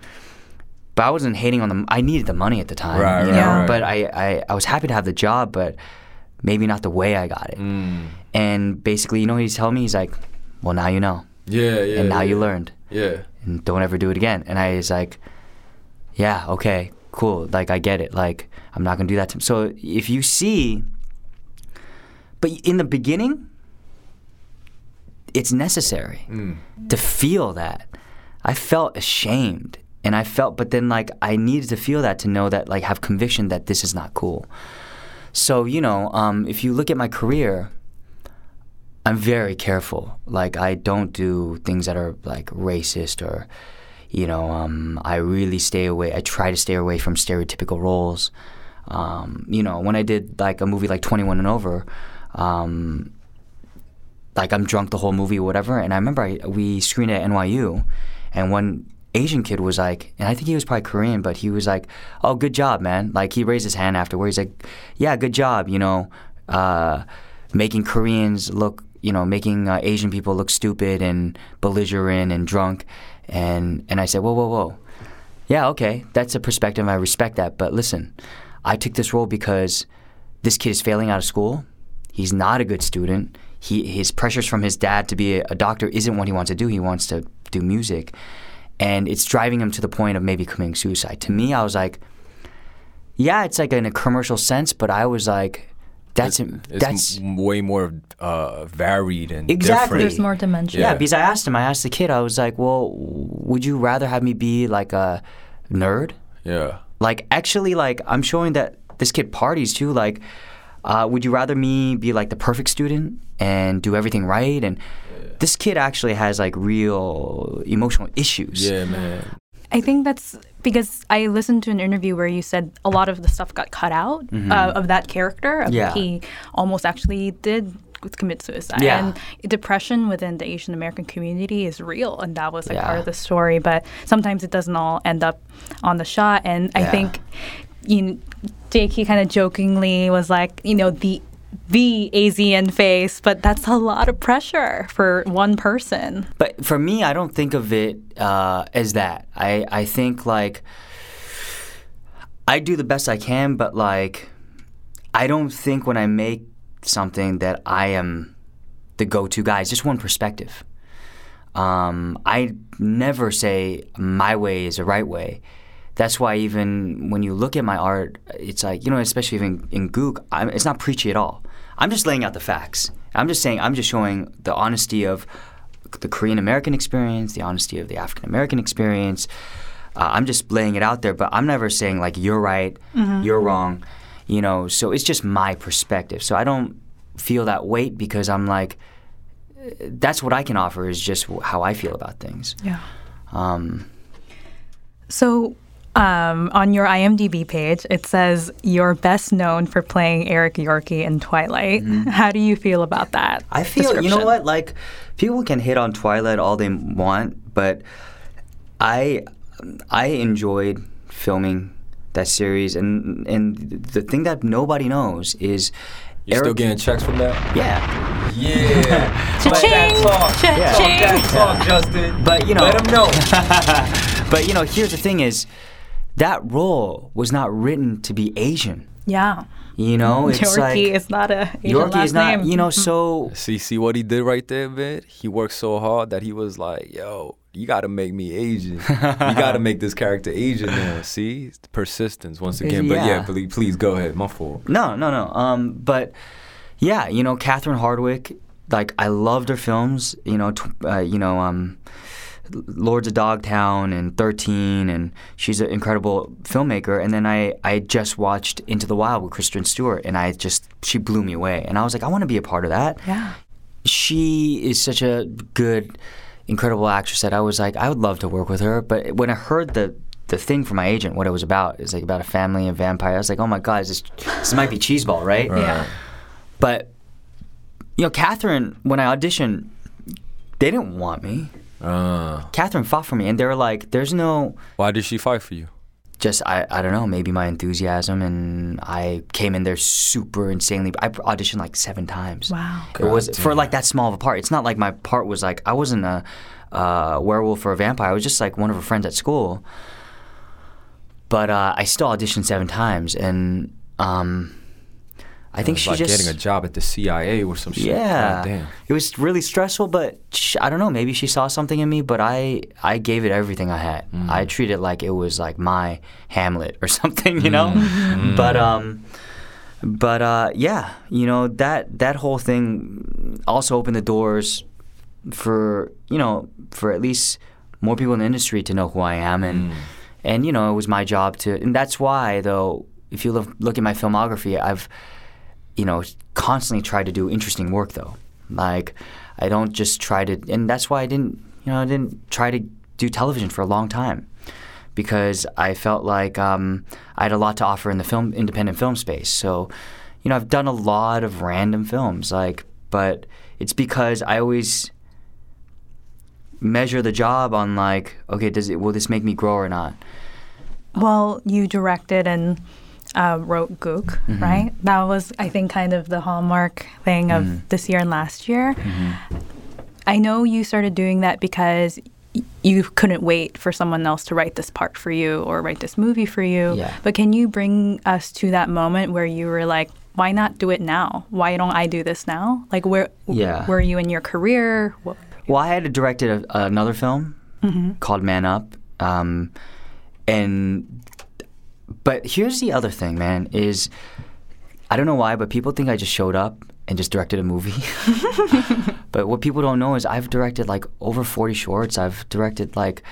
But I wasn't hating on them. I needed the money at the time, Right, you right, know. right. But I, I I was happy to have the job, but maybe not the way I got it. Mm. And basically, you know he's telling me? He's like, well, now you know. Yeah, yeah. and now yeah. you learned. Yeah. And don't ever do it again. And I was like, yeah, okay, cool. Like, I get it. Like, I'm not going to do that to him. So if you see, but in the beginning, it's necessary mm. to feel that. I felt ashamed. And I felt, but then like I needed to feel that to know that, like, have conviction that this is not cool. So, you know, um, if you look at my career, I'm very careful. Like, I don't do things that are like racist or, you know, um, I really stay away. I try to stay away from stereotypical roles. Um, you know, when I did like a movie like 21 and Over, um, like I'm drunk the whole movie or whatever. And I remember I, we screened at NYU, and one Asian kid was like, and I think he was probably Korean, but he was like, "Oh, good job, man!" Like he raised his hand afterwards. He's like, "Yeah, good job," you know, uh, making Koreans look, you know, making uh, Asian people look stupid and belligerent and drunk. And and I said, "Whoa, whoa, whoa." Yeah, okay, that's a perspective. I respect that. But listen, I took this role because this kid is failing out of school. He's not a good student. He his pressures from his dad to be a, a doctor isn't what he wants to do. He wants to do music, and it's driving him to the point of maybe committing suicide. To me, I was like, yeah, it's like in a commercial sense, but I was like, that's It's that's m- way more uh, varied and Exactly. different. There's more dimension. yeah. Yeah. Because I asked him, I asked the kid, I was like, well, would you rather have me be like a nerd? Yeah. Like actually, like I'm showing that this kid parties too. Like, uh, would you rather me be like the perfect student and do everything right? And this kid actually has like real emotional issues. Yeah, man. I think that's because I listened to an interview where you said a lot of the stuff got cut out uh, of that character. Of Mm-hmm. Yeah. He almost actually did commit suicide. Yeah. And depression within the Asian American community is real, and that was like part of the story. But sometimes it doesn't all end up on the shot. And I think, you know, Jake, he kind of jokingly was like, you know, the the Asian face, but that's a lot of pressure for one person. But for me, I don't think of it uh, as that. I, I think like I do the best I can, but like I don't think when I make something that I am the go-to guy. It's just one perspective. Um, I never say my way is the right way. That's why even when you look at my art, it's like you know, especially even in Gook, I'm, it's not preachy at all. I'm just laying out the facts. I'm just saying, I'm just showing the honesty of the Korean American experience, the honesty of the African American experience. Uh, I'm just laying it out there, but I'm never saying like you're right, you're wrong. You know, so it's just my perspective. So I don't feel that weight because I'm like, that's what I can offer is just how I feel about things. Yeah. Um, So, um, on your IMDb page, it says you're best known for playing Eric Yorkie in Twilight. How do you feel about that? Mm-hmm. I feel you know what like people can hit on Twilight all they want, but I I enjoyed filming that series, and and the thing that nobody knows is you're still Eric- getting checks from that? yeah. Yeah. Cha-ching! Cha-ching! talk, Justin. But you know, Let him know. but you know, here's the thing: is that role was not written to be Asian. Yeah. You know, it's Yorkie like is not a Asian Yorkie last is not. name. You know, so See, see what he did right there, man. He worked so hard that he was like, "Yo, you got to make me Asian. you got to make this character Asian now." See, persistence once again. But yeah, Yeah. please, please go ahead. My fault. No, no, no. Um, but yeah, you know, Catherine Hardwicke. Like I loved her films. You know, tw- uh, you know, um, Lords of Dogtown and Thirteen, and she's an incredible filmmaker. And then I, I just watched Into the Wild with Kristen Stewart, and I just she blew me away. And I was like, I want to be a part of that. Yeah. She is such a good, incredible actress that I was like, I would love to work with her. But when I heard the the thing from my agent, what it was about, is like about a family and vampires. I was like, oh my god, this this might be cheeseball, right? Yeah. But you know, Catherine, when I auditioned, they didn't want me. Uh, Catherine fought for me, and they were like, "There's no why did she fight for you? just I, I don't know maybe my enthusiasm and I came in there super insanely. I auditioned like seven times. Wow. It was for like that small of a part. It's not like my part was like I wasn't a uh, werewolf or a vampire. I was just like one of her friends at school. But uh, I still auditioned seven times, and um, I think she like just getting a job at the CIA or some shit. yeah, God damn. it was really stressful. But sh I don't know. Maybe she saw something in me, but I I gave it everything I had. Mm. I treated it like it was like my Hamlet or something, you know. Mm. But um, but uh, yeah, you know that that whole thing also opened the doors for you know for at least more people in the industry to know who I am and and you know it was my job to and that's why though if you look, look at my filmography I've you know constantly try to do interesting work though. Like I don't just try to and that's why I didn't you know I didn't try to do television for a long time. Because I felt like um, I had a lot to offer in the film independent film space. So you know I've done a lot of random films like but it's because I always measure the job on like okay does it will this make me grow or not? Well, you directed and uh, wrote Gook, Mm-hmm. right? That was, I think, kind of the hallmark thing of Mm-hmm. this year and last year. I know you started doing that because y- you couldn't wait for someone else to write this part for you or write this movie for you. Yeah. But can you bring us to that moment where you were like, why not do it now? Why don't I do this now? Like, where Yeah. were you in your career? What, Well, I had directed a, another film called Man Up, um, and but here's the other thing, man. Is I don't know why, but people think I just showed up and just directed a movie. but what people don't know is I've directed like over 40 shorts. I've directed like,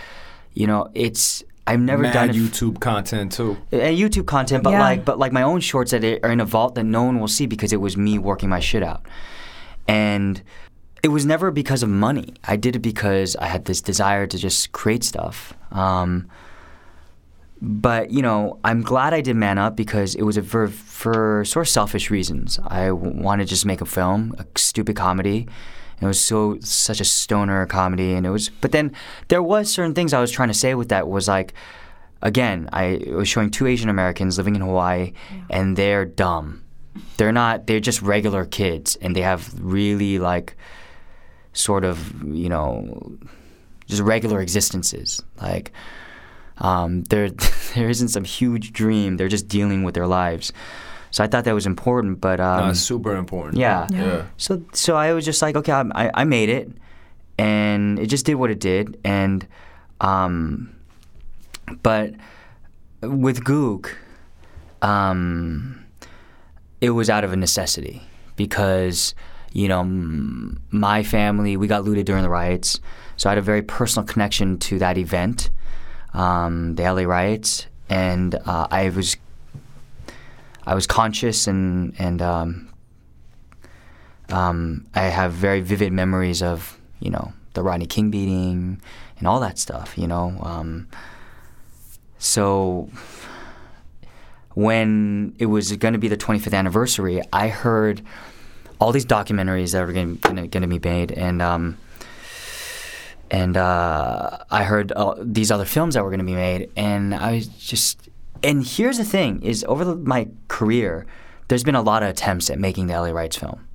you know, it's I've never Mad done it f- YouTube content too. and YouTube content, but Yeah. like but like my own shorts that are in a vault that no one will see because it was me working my shit out, and it was never because of money. I did it because I had this desire to just create stuff. Um, but you know, I'm glad I did Man Up because it was a for, for sort of selfish reasons. I wanted to just make a film, a stupid comedy. It was so such a stoner comedy, and it was. But then there was certain things I was trying to say with that was like, again, I was showing two Asian Americans living in Hawaii, and they're dumb. They're not. They're just regular kids, and they have really like, sort of, you know, just regular existences. Like, um, there there isn't some huge dream. They're just dealing with their lives. So I thought that was important, but um, no, super important. yeah. Yeah. So so I was just like, okay, I, I I made it, and it just did what it did, and um, but with Gook, um, it was out of a necessity because you know my family we got looted during the riots, so I had a very personal connection to that event, um, the LA riots, and uh, I was I was conscious and and um, um, I have very vivid memories of you know the Rodney King beating and all that stuff. You know, um, so when it was going to be the 25th anniversary, I heard all these documentaries that were going to be made, and um, and uh, I heard uh, these other films that were going to be made, and I was just. And here's the thing: is over the, my career, there's been a lot of attempts at making the LA Riots film.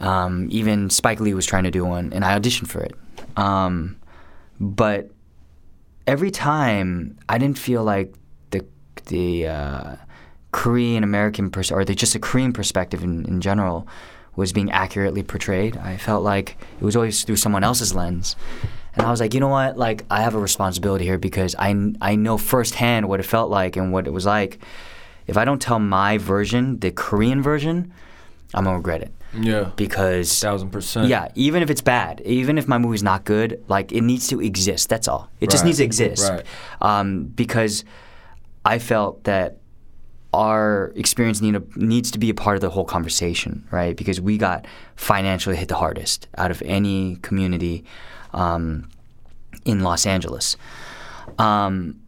Um, even Spike Lee was trying to do one, and I auditioned for it. Um, but every time, I didn't feel like the the uh, Korean American pers- or the, just a Korean perspective in, in general was being accurately portrayed. I felt like it was always through someone else's lens. And I was like, you know what? Like, I have a responsibility here because I, I know firsthand what it felt like and what it was like. If I don't tell my version, the Korean version, I'm gonna regret it Yeah. because Thousand percent. yeah, even if it's bad, even if my movie's not good, like it needs to exist. That's all. It just needs to exist. right. Um, because I felt that our experience need a, needs to be a part of the whole conversation, right? Because we got financially hit the hardest out of any community um, in Los Angeles. Um,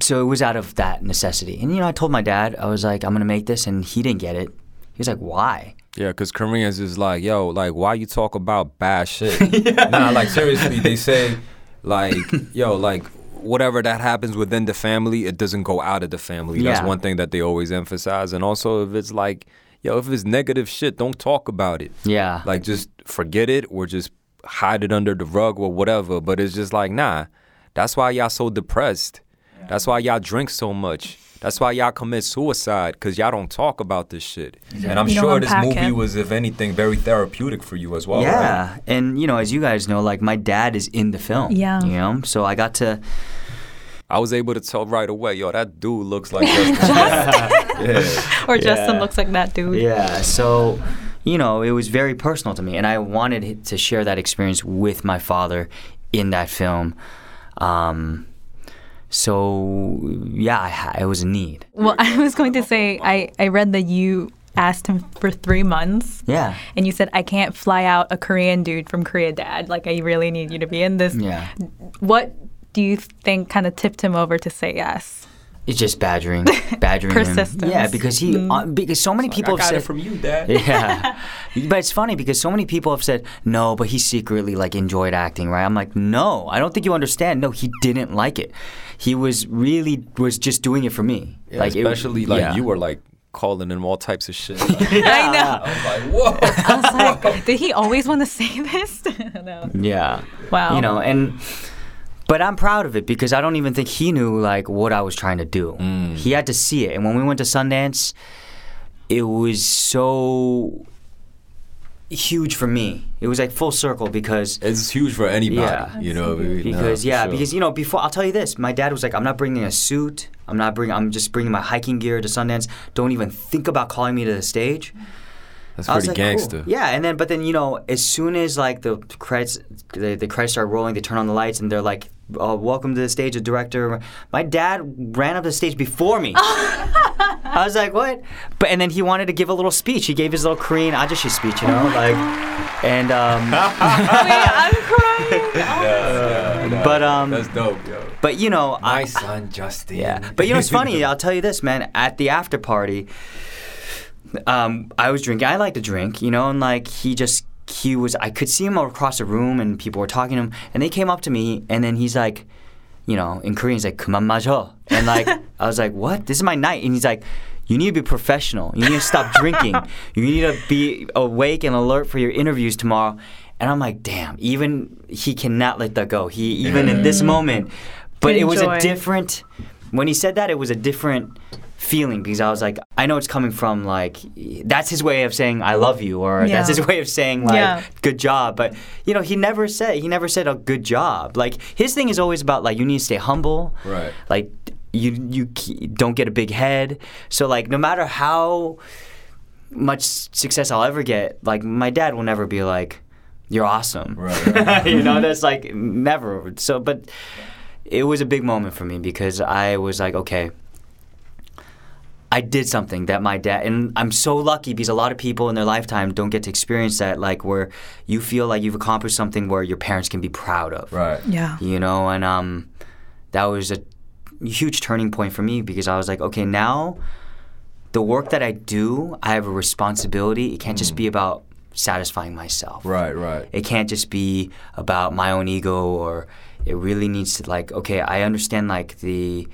so it was out of that necessity. And you know, I told my dad, I was like, I'm gonna make this, and he didn't get it. He was like, Why? Yeah, because Koreans is like, yo, like, why you talk about bad shit? Nah, like, seriously, they say, like, yo, like, whatever that happens within the family, it doesn't go out of the family. That's one thing that they always emphasize. And also, if it's like, yo, if it's negative shit, don't talk about it. Yeah. Like, just forget it or just hide it under the rug or whatever. But it's just like, nah, that's why y'all so depressed. That's why y'all drink so much. That's why y'all commit suicide because y'all don't talk about this shit. And I'm You sure this movie it. was, if anything, very therapeutic for you as well. right? yeah, and you know, as you guys know, like my dad is in the film. Yeah. You know, so I got to. I was able to tell right away, yo, that dude looks like Justin. yeah. Or Justin looks like that dude. Yeah. So, you know, it was very personal to me, and I wanted to share that experience with my father in that film. Um, so yeah, I, ha- it was a need. Well, I was going to say I, I read that you asked him for three months. Yeah. And you said I can't fly out a Korean dude from Korea, Dad. Like I really need you to be in this. Yeah. What do you think kind of tipped him over to say yes? It's just badgering, badgering him. Yeah, because he, uh, because so many people I have said it from you, Dad. yeah, but it's funny because so many people have said no, but he secretly like enjoyed acting, right? I'm like, no, I don't think you understand. No, he didn't like it. He was really was just doing it for me. Yeah, like it- especially like yeah. you were like calling him all types of shit. I know. I was like, whoa. I was like, did he always want to say this? no. Yeah. Wow. You know, and but I'm proud of it because I don't even think he knew like what I was trying to do. Mm. He had to see it, and when we went to Sundance, it was so huge for me. It was like full circle because It's huge for anybody, Yeah. you know. because yeah, because you know before I'll tell you this, my dad was like, I'm not bringing a suit. I'm not bringing. I'm just bringing my hiking gear to Sundance. Don't even think about calling me to the stage. that's I was pretty like, cool. gangster. Yeah, and then but then you know, as soon as like the credits, the, the credits start rolling, they turn on the lights, and they're like, oh, "Welcome to the stage, the director." My dad ran up the stage before me. I was like, "What?" But and then he wanted to give a little speech. He gave his little Korean ajashi speech, you know, like, and um, I'm crying. Yeah, yeah, but um, That's dope, yo. but you know, I, My son Justin. Yeah, but you know it's funny? I'll tell you this, man. At the after party, um, I was drinking. I like to drink, you know, and like he just he was. I could see him across the room, and people were talking to him, and they came up to me, and then he's like, you know, in Korean, he's like "그만 마셔," and like I was like, "What? This is my night," and he's like. You need to be professional. You need to stop drinking. You need to be awake and alert for your interviews tomorrow. And I'm like, damn, even he cannot let that go. He even in this moment. But it was a Enjoy. different when he said that it was a different feeling because I was like, I know it's coming from like that's his way of saying I love you or that's his way of saying like Yeah. good job. But you know, he never said he never said a good job. Like his thing is always about like you need to stay humble. Right. Like you you don't get a big head. So like no matter how much success I'll ever get, like my dad will never be like, "You're awesome." Right, you know, that's like never. So, but it was a big moment for me because I was like, okay. I did something that my dad, and I'm so lucky because a lot of people in their lifetime don't get to experience that, like where you feel like you've accomplished something where your parents can be proud of Right. Yeah. you know and um that was a huge turning point for me because i was like okay now the work that i do i have a responsibility it can't just be about satisfying myself Right, right. it can't just be about my own ego or it really needs to like okay i understand like the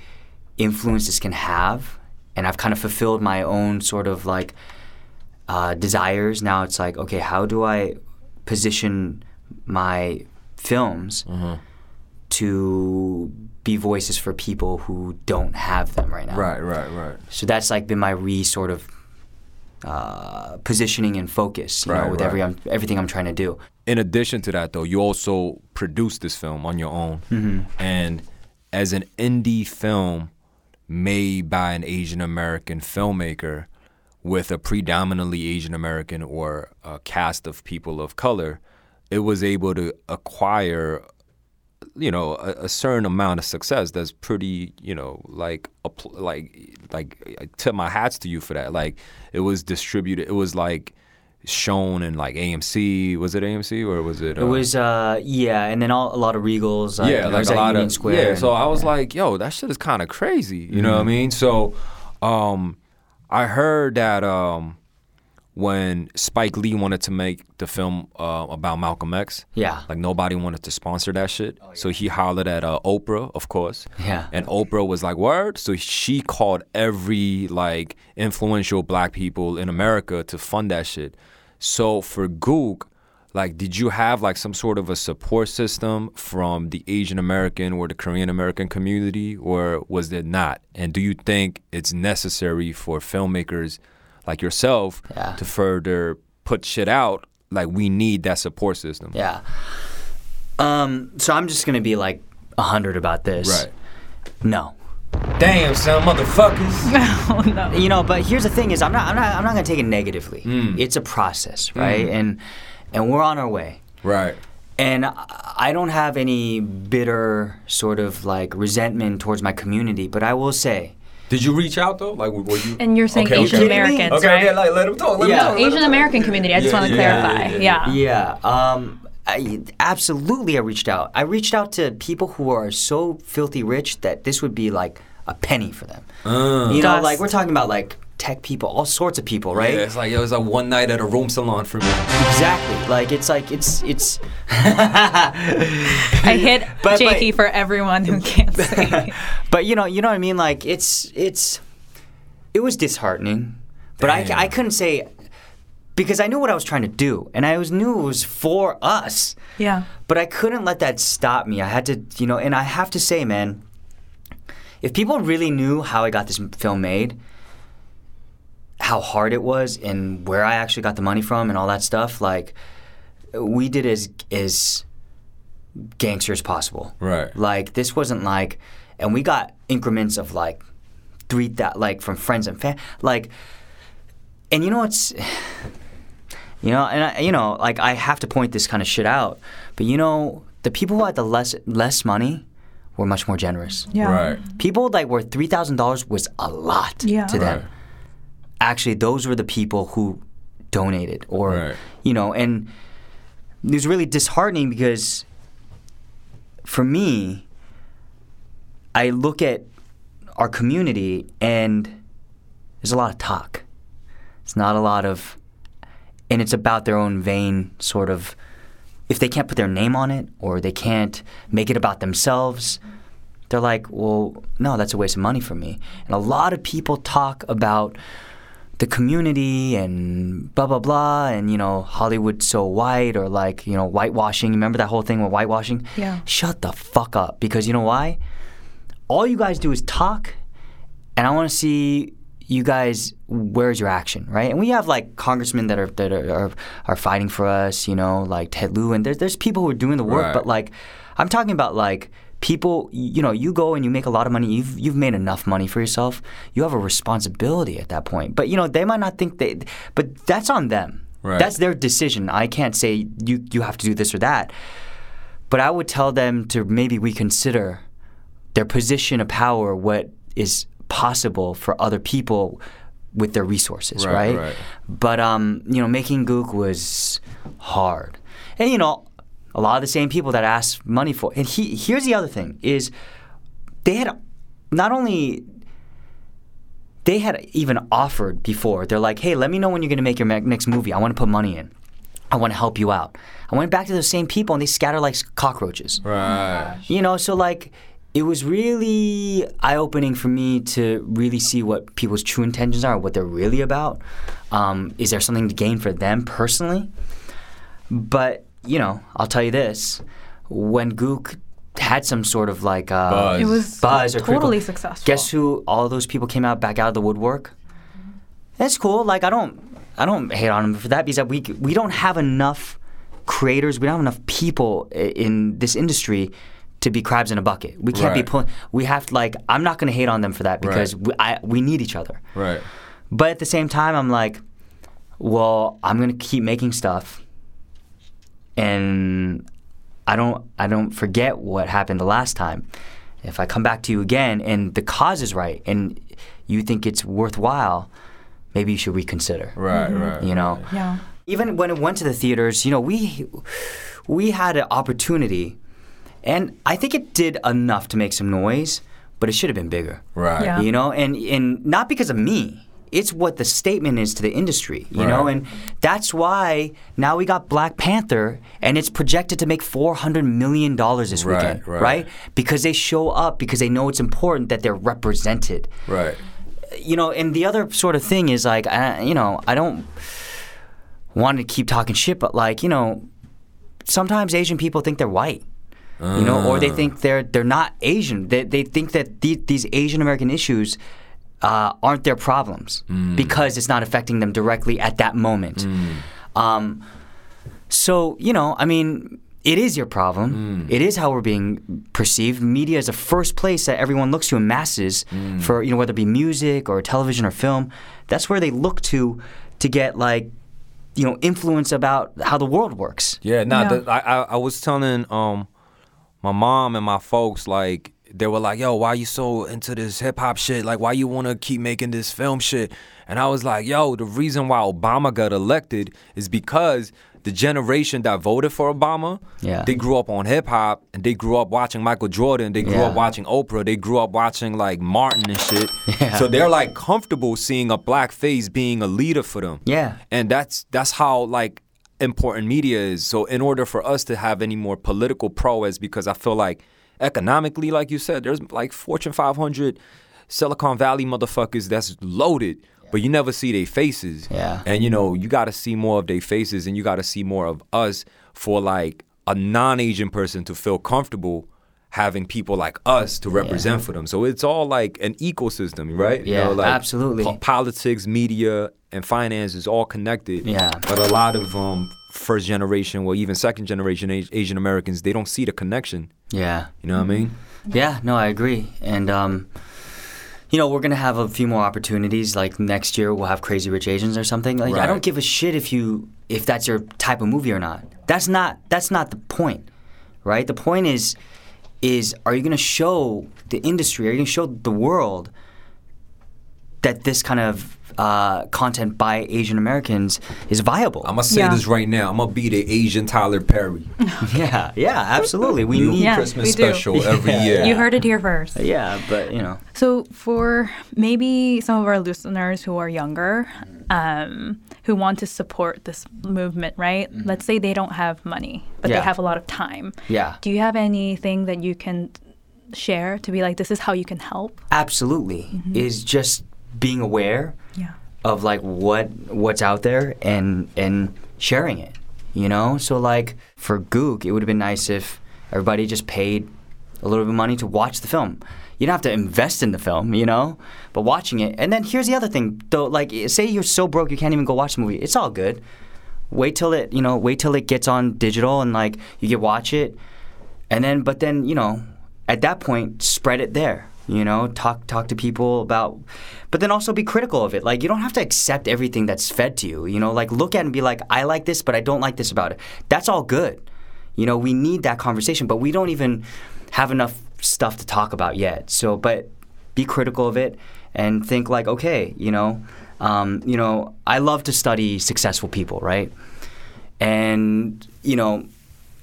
influence this can have and i've kind of fulfilled my own sort of like uh, desires now it's like okay how do i position my films to be voices for people who don't have them right now Right, right, right. so that's like been my re sort of uh, positioning and focus you know Right, with every. I'm, everything i'm trying to do in addition to that though you also produced this film on your own Mm-hmm. and as an indie film made by an asian american filmmaker with a predominantly asian american or a cast of people of color it was able to acquire you know a, a certain amount of success that's pretty you know like like like tip my hats to you for that. Like it was distributed it was like shown in like AMC was it AMC or was it it was uh yeah and then all, a lot of regals like, yeah, like a lot Union of Square yeah. and- So I was yeah. like, yo, that shit is kind of crazy. You know what I mean? So, um, I heard that um, when Spike Lee wanted to make the film uh, about Malcolm X, Yeah. like nobody wanted to sponsor that shit. So he hollered at uh, Oprah, of course. Yeah. And Oprah was like, "Word." So she called every like influential black people in America to fund that shit. So for Gook, like did you have like some sort of a support system from the Asian American or the Korean American community or was there not? And do you think it's necessary for filmmakers like yourself Yeah. to further put shit out? Like we need that support system. Yeah. Um. So I'm just gonna be like a hundred about this. Right. No. Damn, son, motherfuckers. Oh no. You know, but here's the thing: is I'm not. I'm not. I'm not gonna take it negatively. Mm. It's a process, right? And and we're on our way. right. And I I don't have any bitter sort of like resentment towards my community, but I will say, Did you reach out though? Like were you And you're saying Okay, Asian okay. Americans, Okay, right? okay, like let them talk. Let Yeah. him talk. let him Asian talk. American community. I just Yeah, want to yeah, clarify. yeah, Yeah. yeah, um, I, absolutely, I reached out. I reached out to people who are so filthy rich that this would be like a penny for them. Uh, you know, Dust. like we're talking about like tech people, all sorts of people, right? yeah, it's like it was like one night at a room salon for me. Exactly. Like it's like it's it's. I hit But- but- Jakey for everyone who can't see. But you know, you know what I mean. Like it's it's it was disheartening, but I, Damn. I couldn't say because I knew what I was trying to do, and I was knew it was for us. yeah. But I couldn't let that stop me. I had to, you know, and I have to say, man, if people really knew how I got this film made, how hard it was, and where I actually got the money from, and all that stuff, like we did as as gangster as possible. Right. Like this wasn't like, and we got increments of like three that like from friends and fam, like, and you know what's. You know, and I, you know, like I have to point this kind of shit out, but you know, the people who had the less less money were much more generous. Yeah. Right. People like where three thousand dollars was a lot Yeah. to them. Right. Actually, those were the people who donated, or Right. you know, and it was really disheartening because for me, I look at our community and there's a lot of talk. It's not a lot of, and it's about their own vain sort of. If they can't put their name on it or they can't make it about themselves, they're like, well, no, that's a waste of money for me. And a lot of people talk about the community and blah blah blah and you know Hollywood's so white or like you know whitewashing. Remember that whole thing with whitewashing? Yeah. Shut the fuck up because you know why? All you guys do is talk, and I want to see you guys. Where's your action, right? And we have like congressmen that are that are are, are fighting for us. You know, like Ted Lieu, and there's there's people who are doing the work, Right. but like I'm talking about like people you know you go and you make a lot of money. You've you've made enough money for yourself. You have a responsibility at that point. But you know they might not think they but that's on them. Right. that's their decision. I can't say you you have to do this or that. But i would tell them to maybe reconsider their position of power what is possible for other people with their resources Right, right, right. but um you know making gook was hard. And you know a lot of the same people that asked money for and he here's the other thing is they had not only they had even offered before. They're like hey let me know when you're going to make your next movie. I want to put money in. I want to help you out. I went back to those same people and they scatter like cockroaches. Right. you know so like it was really eye-opening for me to really see what people's true intentions are what they're really about. Um, is there something to gain for them personally? But you know i'll tell you this when gook had some sort of like uh, Buzz. It was buzz or critical- totally successful. guess who all those people came out back out of the woodwork that's cool like i don't i don't hate on them for that because we we don't have enough creators we don't have enough people in this industry to be crabs in a bucket we can't be Right. pulling we have to like i'm not going to hate on them for that because Right. we, I, we need each other Right. but at the same time i'm like well i'm going to keep making stuff and I don't I don't forget what happened the last time. If I come back to you again and the cause is right and you think it's worthwhile, maybe you should reconsider. Right. Mm-hmm. Right. You know, Yeah. even when it went to the theaters, you know, we we had an opportunity, and I think it did enough to make some noise, but it should have been bigger. Right. Yeah. You know, and and not because of me. It's what the statement is to the industry, you know, and that's why now we got Black Panther, and it's projected to make four hundred million dollars this Right, weekend, right. Because they show up because they know it's important that they're represented Right. you know, and the other sort of thing is like, I, you know, I don't want to keep talking shit, but like, you know, sometimes Asian people think they're white. You know, or they ah. think they're they're not Asian. They, they think that the, these Asian American issues uh, aren't their problems because it's not affecting them directly at that moment. Um, so you know, I mean, it is your problem. It is how we're being perceived. Media is the first place that everyone looks to in masses for you know whether it be music or television or film. That's where they look to to get like you know influence about how the world works. Yeah, nah, Yeah. The, I, I I was telling um my mom and my folks like they were like, "Yo, why you so into this hip hop shit? Like, why you want to keep making this film shit?" And I was like, "Yo, the reason why Obama got elected is because the generation that voted for Obama, Yeah. they grew up on hip hop and they grew up watching Michael Jordan, they grew Yeah. up watching Oprah, they grew up watching like Martin and shit. Yeah. So they're like comfortable seeing a black face being a leader for them Yeah. and that's that's how like important media is so in order for us to have any more political prowess because i feel like economically like you said there's like fortune 500 silicon valley motherfuckers that's loaded but you never see their faces Yeah. and you know you got to see more of their faces and you got to see more of us for like a non-asian person to feel comfortable having people like us to represent for them so it's all like an ecosystem right You Yeah, know, like absolutely. po- politics, media, and finance is all connected. Yeah. But a lot of um, first generation, well, even second generation Asian Americans, they don't see the connection. Yeah. You know what I mean? Yeah, no, I agree. And um, you know, we're gonna have a few more opportunities. Like next year, we'll have Crazy Rich Asians or something. Like, I don't give a shit if you if that's your type of movie or not. That's not that's not the point, right? The point is is are you gonna show the industry? Are you gonna show the world that this kind of uh, content by Asian Americans is viable? I'm gonna say Yeah. this right now. I'm gonna be the Asian Tyler Perry. yeah, yeah, absolutely. We New need. Yeah, Christmas we do. special every Yeah. year. You heard it here first. Yeah, but you know. So, for maybe some of our listeners who are younger, um, who want to support this movement, right? Let's say they don't have money, but Yeah. they have a lot of time. Yeah. Do you have anything that you can share to be like, this is how you can help? absolutely is just being aware Yeah. of like what what's out there and and sharing it you know? So like for gook it would have been nice if everybody just paid a little bit of money to watch the film. You don't have to invest in the film you know? But watching it and then here's the other thing though like say you're so broke you can't even go watch the movie it's all good. Wait till it you know wait till it gets on digital and like you can watch it and then but then you know at that point spread it there you know talk talk to people about but then also be critical of it. Like you don't have to accept everything that's fed to you you know? Like look at and be like i like this but i don't like this about it. That's all good. You know we need that conversation but we don't even have enough stuff to talk about yet. So but be critical of it and think like okay you know um, you know i love to study successful people right? And you know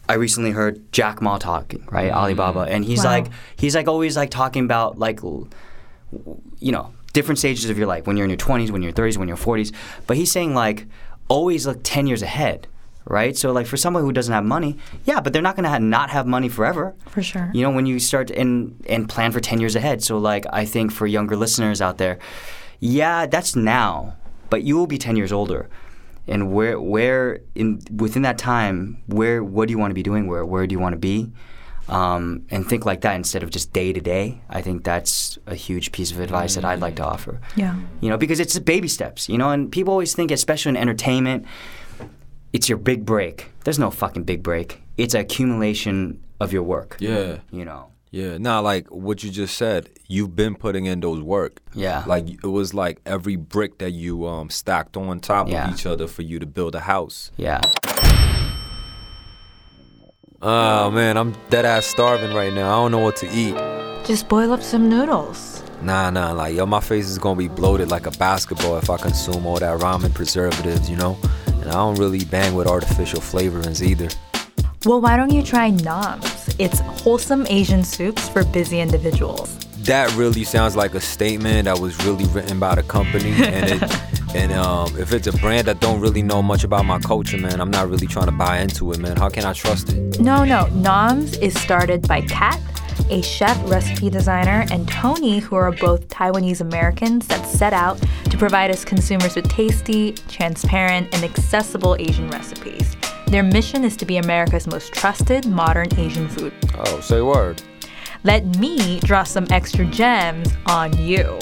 I recently heard Jack Ma talking, right? Mm-hmm. Alibaba, and he's Wow. like, he's like always like talking about like, you know, different stages of your life when you're in your 20s, when you're 30s, when you're 40s. But he's saying like, always look 10 years ahead, right? So like for someone who doesn't have money, yeah, but they're not gonna ha- not have money forever. For sure. You know, when you start and and plan for 10 years ahead. So like, I think for younger listeners out there, yeah, that's now, but you will be 10 years older and where where in within that time where what do you want to be doing? Where where do you want to be? Um, and think like that instead of just day to day. I think that's a huge piece of advice that i'd like to offer. Yeah. you know because it's baby steps you know and people always think especially in entertainment it's your big break. There's no fucking big break. It's an accumulation of your work. Yeah. you know Yeah, nah, like what you just said, you've been putting in those work. Yeah. Like it was like every brick that you um stacked on top Yeah. of each other for you to build a house. yeah Oh man, I'm dead ass starving right now. I don't know what to eat. Just boil up some noodles. Nah, nah, like yo, my face is gonna be bloated like a basketball if I consume all that ramen preservatives, you know. And I don't really bang with artificial flavorings either. Well, why don't you try Noms? It's wholesome Asian soups for busy individuals. That really sounds like a statement that was really written by the company, and it, and um, if it's a brand that don't really know much about my culture, man, I'm not really trying to buy into it, man. How can I trust it? No, no. Noms is started by Kat, a chef, recipe designer, and Tony, who are both Taiwanese Americans that set out to provide us consumers with tasty, transparent, and accessible Asian recipes. Their mission is to be America's most trusted modern Asian food. Oh, say word. Let me draw some extra gems on you.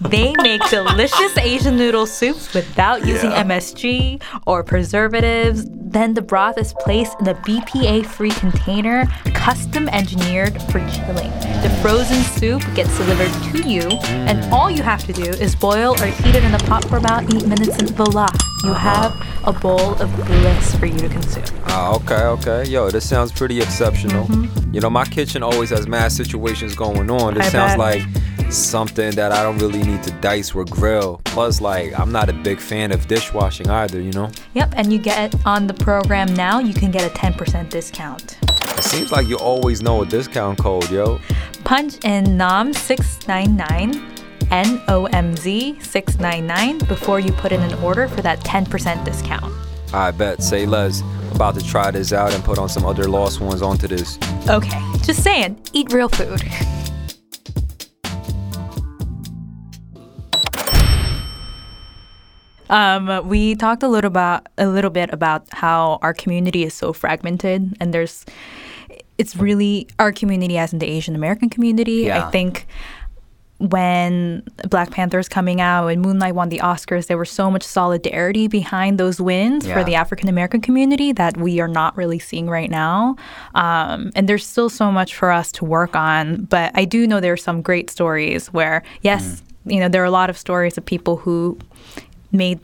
They make delicious Asian noodle soups without using Yeah. MSG or preservatives. Then the broth is placed in a BPA free container, custom engineered for chilling. The frozen soup gets delivered to you, and all you have to do is boil or heat it in a pot for about eight minutes, and voila, you have a bowl of bliss for you to consume. Ah, okay, okay. Yo, this sounds pretty exceptional. You know, my kitchen always has mad situations going on. This I sounds bet. like something that I don't really need to dice or grill. Plus, like, I'm not a big fan of dishwashing either, you know? Yep, and you get on the program now, you can get a 10% discount. It seems like you always know a discount code, yo. Punch in NOMZ699, N O M Z 699 before you put in an order for that 10% discount. I bet. Say less. About to try this out and put on some other lost ones onto this. Okay, just saying, eat real food. Um, we talked a little about a little bit about how our community is so fragmented, and there's, it's really our community as in the Asian American community. Yeah. I think when Black Panther's coming out and Moonlight won the Oscars, there was so much solidarity behind those wins for the African American community that we are not really seeing right now. Um, and there's still so much for us to work on. But I do know there are some great stories where, yes, you know, there are a lot of stories of people who may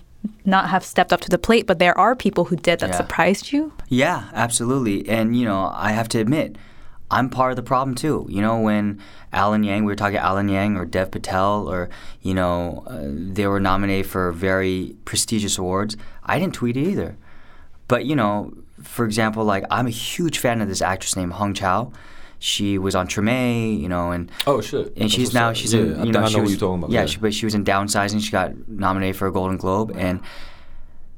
not have stepped up to the plate, but there are people who did that Yeah. surprised you. Yeah, absolutely. And you know, I have to admit, I'm part of the problem too. You know, when Alan Yang, we were talking Alan Yang or Dev Patel, or you know, uh, they were nominated for very prestigious awards. I didn't tweet it either. But you know, for example, like I'm a huge fan of this actress named Hong Chau. She was on Treme, you know, and Oh, shit. and she's now she's in you know she was, yeah, she, but she was in Downsizing. She got nominated for a Golden Globe, and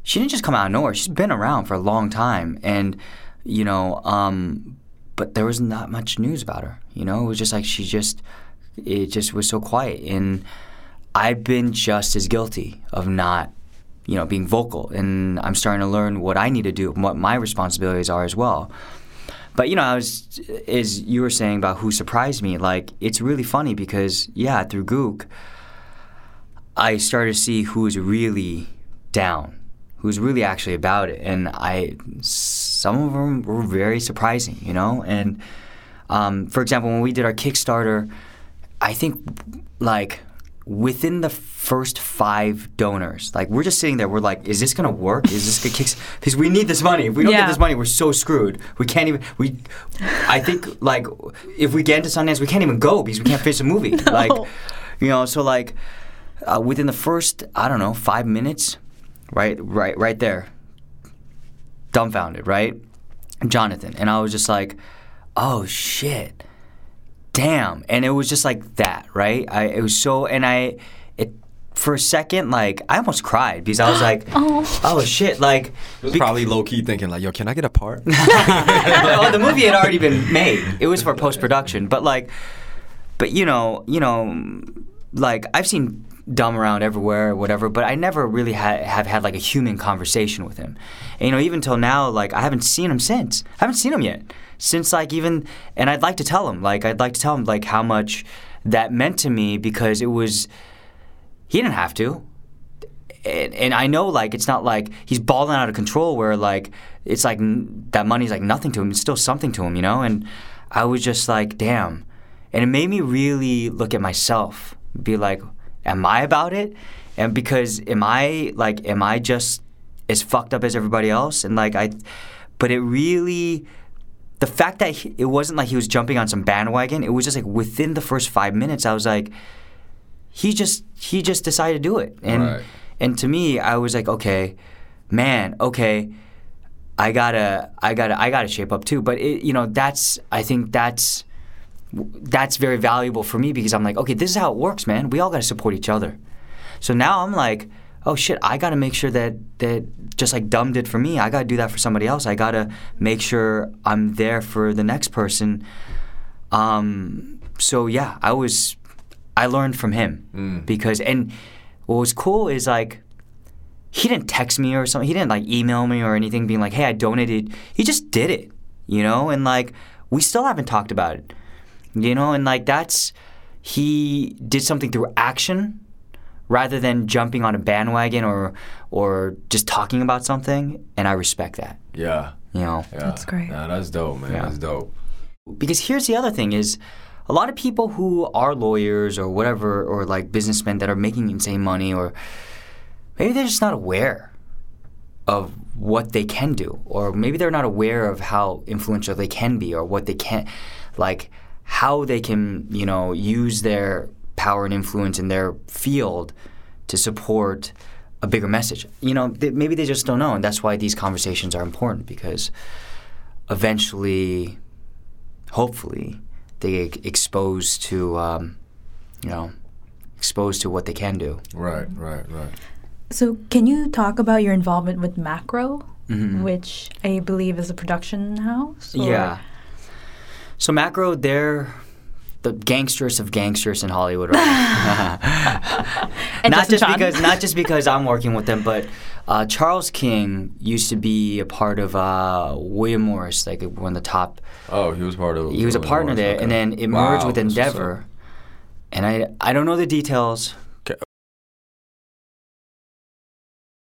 she didn't just come out of nowhere. She's been around for a long time, and you know, um, but there was not much news about her. You know, it was just like she just it just was so quiet, and I've been just as guilty of not. You know, being vocal, and I'm starting to learn what I need to do, what my responsibilities are as well. But you know, I was as you were saying about who surprised me. Like it's really funny because yeah, through Gook, I started to see who's really down, who's really actually about it, and I some of them were very surprising. You know, and um, for example, when we did our Kickstarter, I think like within the first five donors, like we're just sitting there, we're like, is this gonna work? Is this gonna kick? Because we need this money. If we don't Yeah. get this money, we're so screwed. We can't even. We, I think like if we get into Sundance, we can't even go because we can't finish the movie. Like, you know, so like uh, within the first, I don't know, five minutes, right, right, right there, dumbfounded, right, Jonathan, and I was just like, oh shit damn. And it was just like that right? I it was so and i it for a second like i almost cried because i was like oh. oh, shit like was probably low key thinking, like, yo, can I get a part? well, the movie had already been made. It was for post-production. But like but you know you know like i've seen dumb around everywhere or whatever but i never really ha- have had like a human conversation with him. And you know even till now like i haven't seen him since. I haven't seen him yet since like even and i'd like to tell him like i'd like to tell him like how much that meant to me because it was he didn't have to and, and I know like it's not like he's balling out of control where like it's like that money's like nothing to him. It's still something to him, you know. And I was just like, damn, and it made me really look at myself, be like, am I about it? And because am I like, am I just as fucked up as everybody else? And like I, but it really. The fact that he, it wasn't like he was jumping on some bandwagon, it was just like within the first five minutes, I was like, he just he just decided to do it. And Right. and to me i was like okay man okay i gotta i gotta i gotta shape up too. But it, you know that's i think that's that's very valuable for me because i'm like okay this is how it works man. We all gotta support each other. So now i'm like oh shit i gotta make sure that that just like dumb did for me i gotta do that for somebody else i gotta make sure i'm there for the next person um, so yeah, I was, I learned from him because, and what was cool is like, he didn't text me or something. He didn't like email me or anything, being like, "Hey, I donated." He just did it, you know. And like, we still haven't talked about it, you know. And like, that's he did something through action rather than jumping on a bandwagon or or just talking about something. And I respect that, Yeah. you know. yeah. That's great. Nah, that's dope, man. Yeah. That's dope. because here's the other thing is a lot of people who are lawyers or whatever or like businessmen that are making insane money or maybe they're just not aware of what they can do or maybe they're not aware of how influential they can be or what they can like how they can you know use their power and influence in their field to support a bigger message you know they, maybe they just don't know and that's why these conversations are important because eventually hopefully they get exposed to um, you know exposed to what they can do Right, right, right. So, can you talk about your involvement with Macro, Mm-hmm. which I believe is a production house? or- yeah so macro they're the gangsters of gangsters in hollywood right now. Not just Chan. because not just because i'm working with them but uh, charles king used to be a part of uh, william morris like one of the top Oh, he was part of. he was a partner Morris, there okay. and then it merged Wow, with that's what's endeavor and i i don't know the details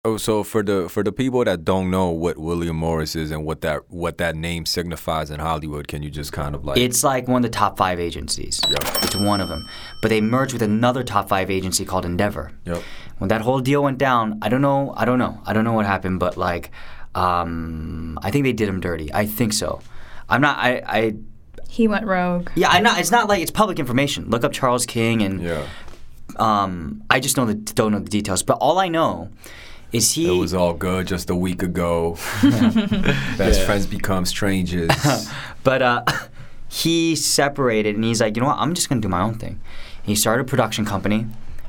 Oh, so for the for the people that don't know what William Morris is and what that what that name signifies in Hollywood, can you just kind of like It's like one of the top five agencies. Yep. It's one of them. But they merged with another top five agency called Endeavor. Yep. When that whole deal went down, I don't know. I don't know. I don't know what happened, but like, um, I think they did him dirty. I think so. I'm not. I. I He went rogue. yeah. I not. It's not like it's public information. Look up Charles King and. Yeah. Um, I just know the don't know the details. But all I know is he. It was all good just a week ago. Best friends become strangers. But uh, he separated and he's like, you know what? I'm just gonna do my own thing. He started a production company,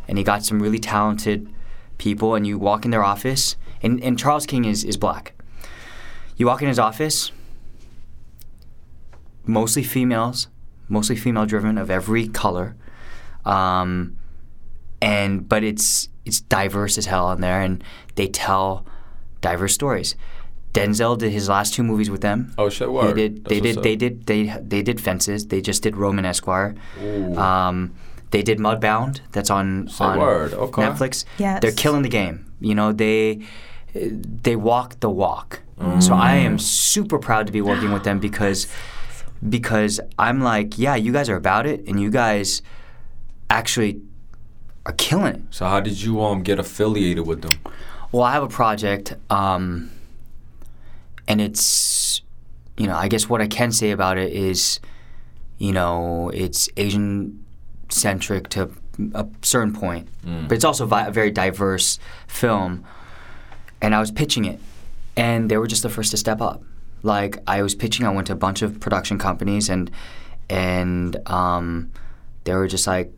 and he got some really talented people. And you walk in their office, and, and Charles King is is black. You walk in his office, mostly females, mostly female driven, of every color, um, and but it's it's diverse as hell in there, and they tell diverse stories. Denzel did his last two movies with them. Oh, shit, He word. did. That's They did. They did. They they did Fences. They just did Roman Esquire. Ooh. Um, they did Mudbound. That's on Say on word, okay. Netflix. Yes. they're killing the game. You know they they walk the walk. So I am super proud to be working with them because because I'm like, yeah, you guys are about it, and you guys actually are killing it. so how did you um get affiliated with them? Well, I have a project, um, and it's, you know, I guess what I can say about it is, you know, it's Asian centric to a certain point, but it's also vi- a very diverse film. And I was pitching it, and they were just the first to step up. Like I was pitching, I went to a bunch of production companies, and and um, they were just like,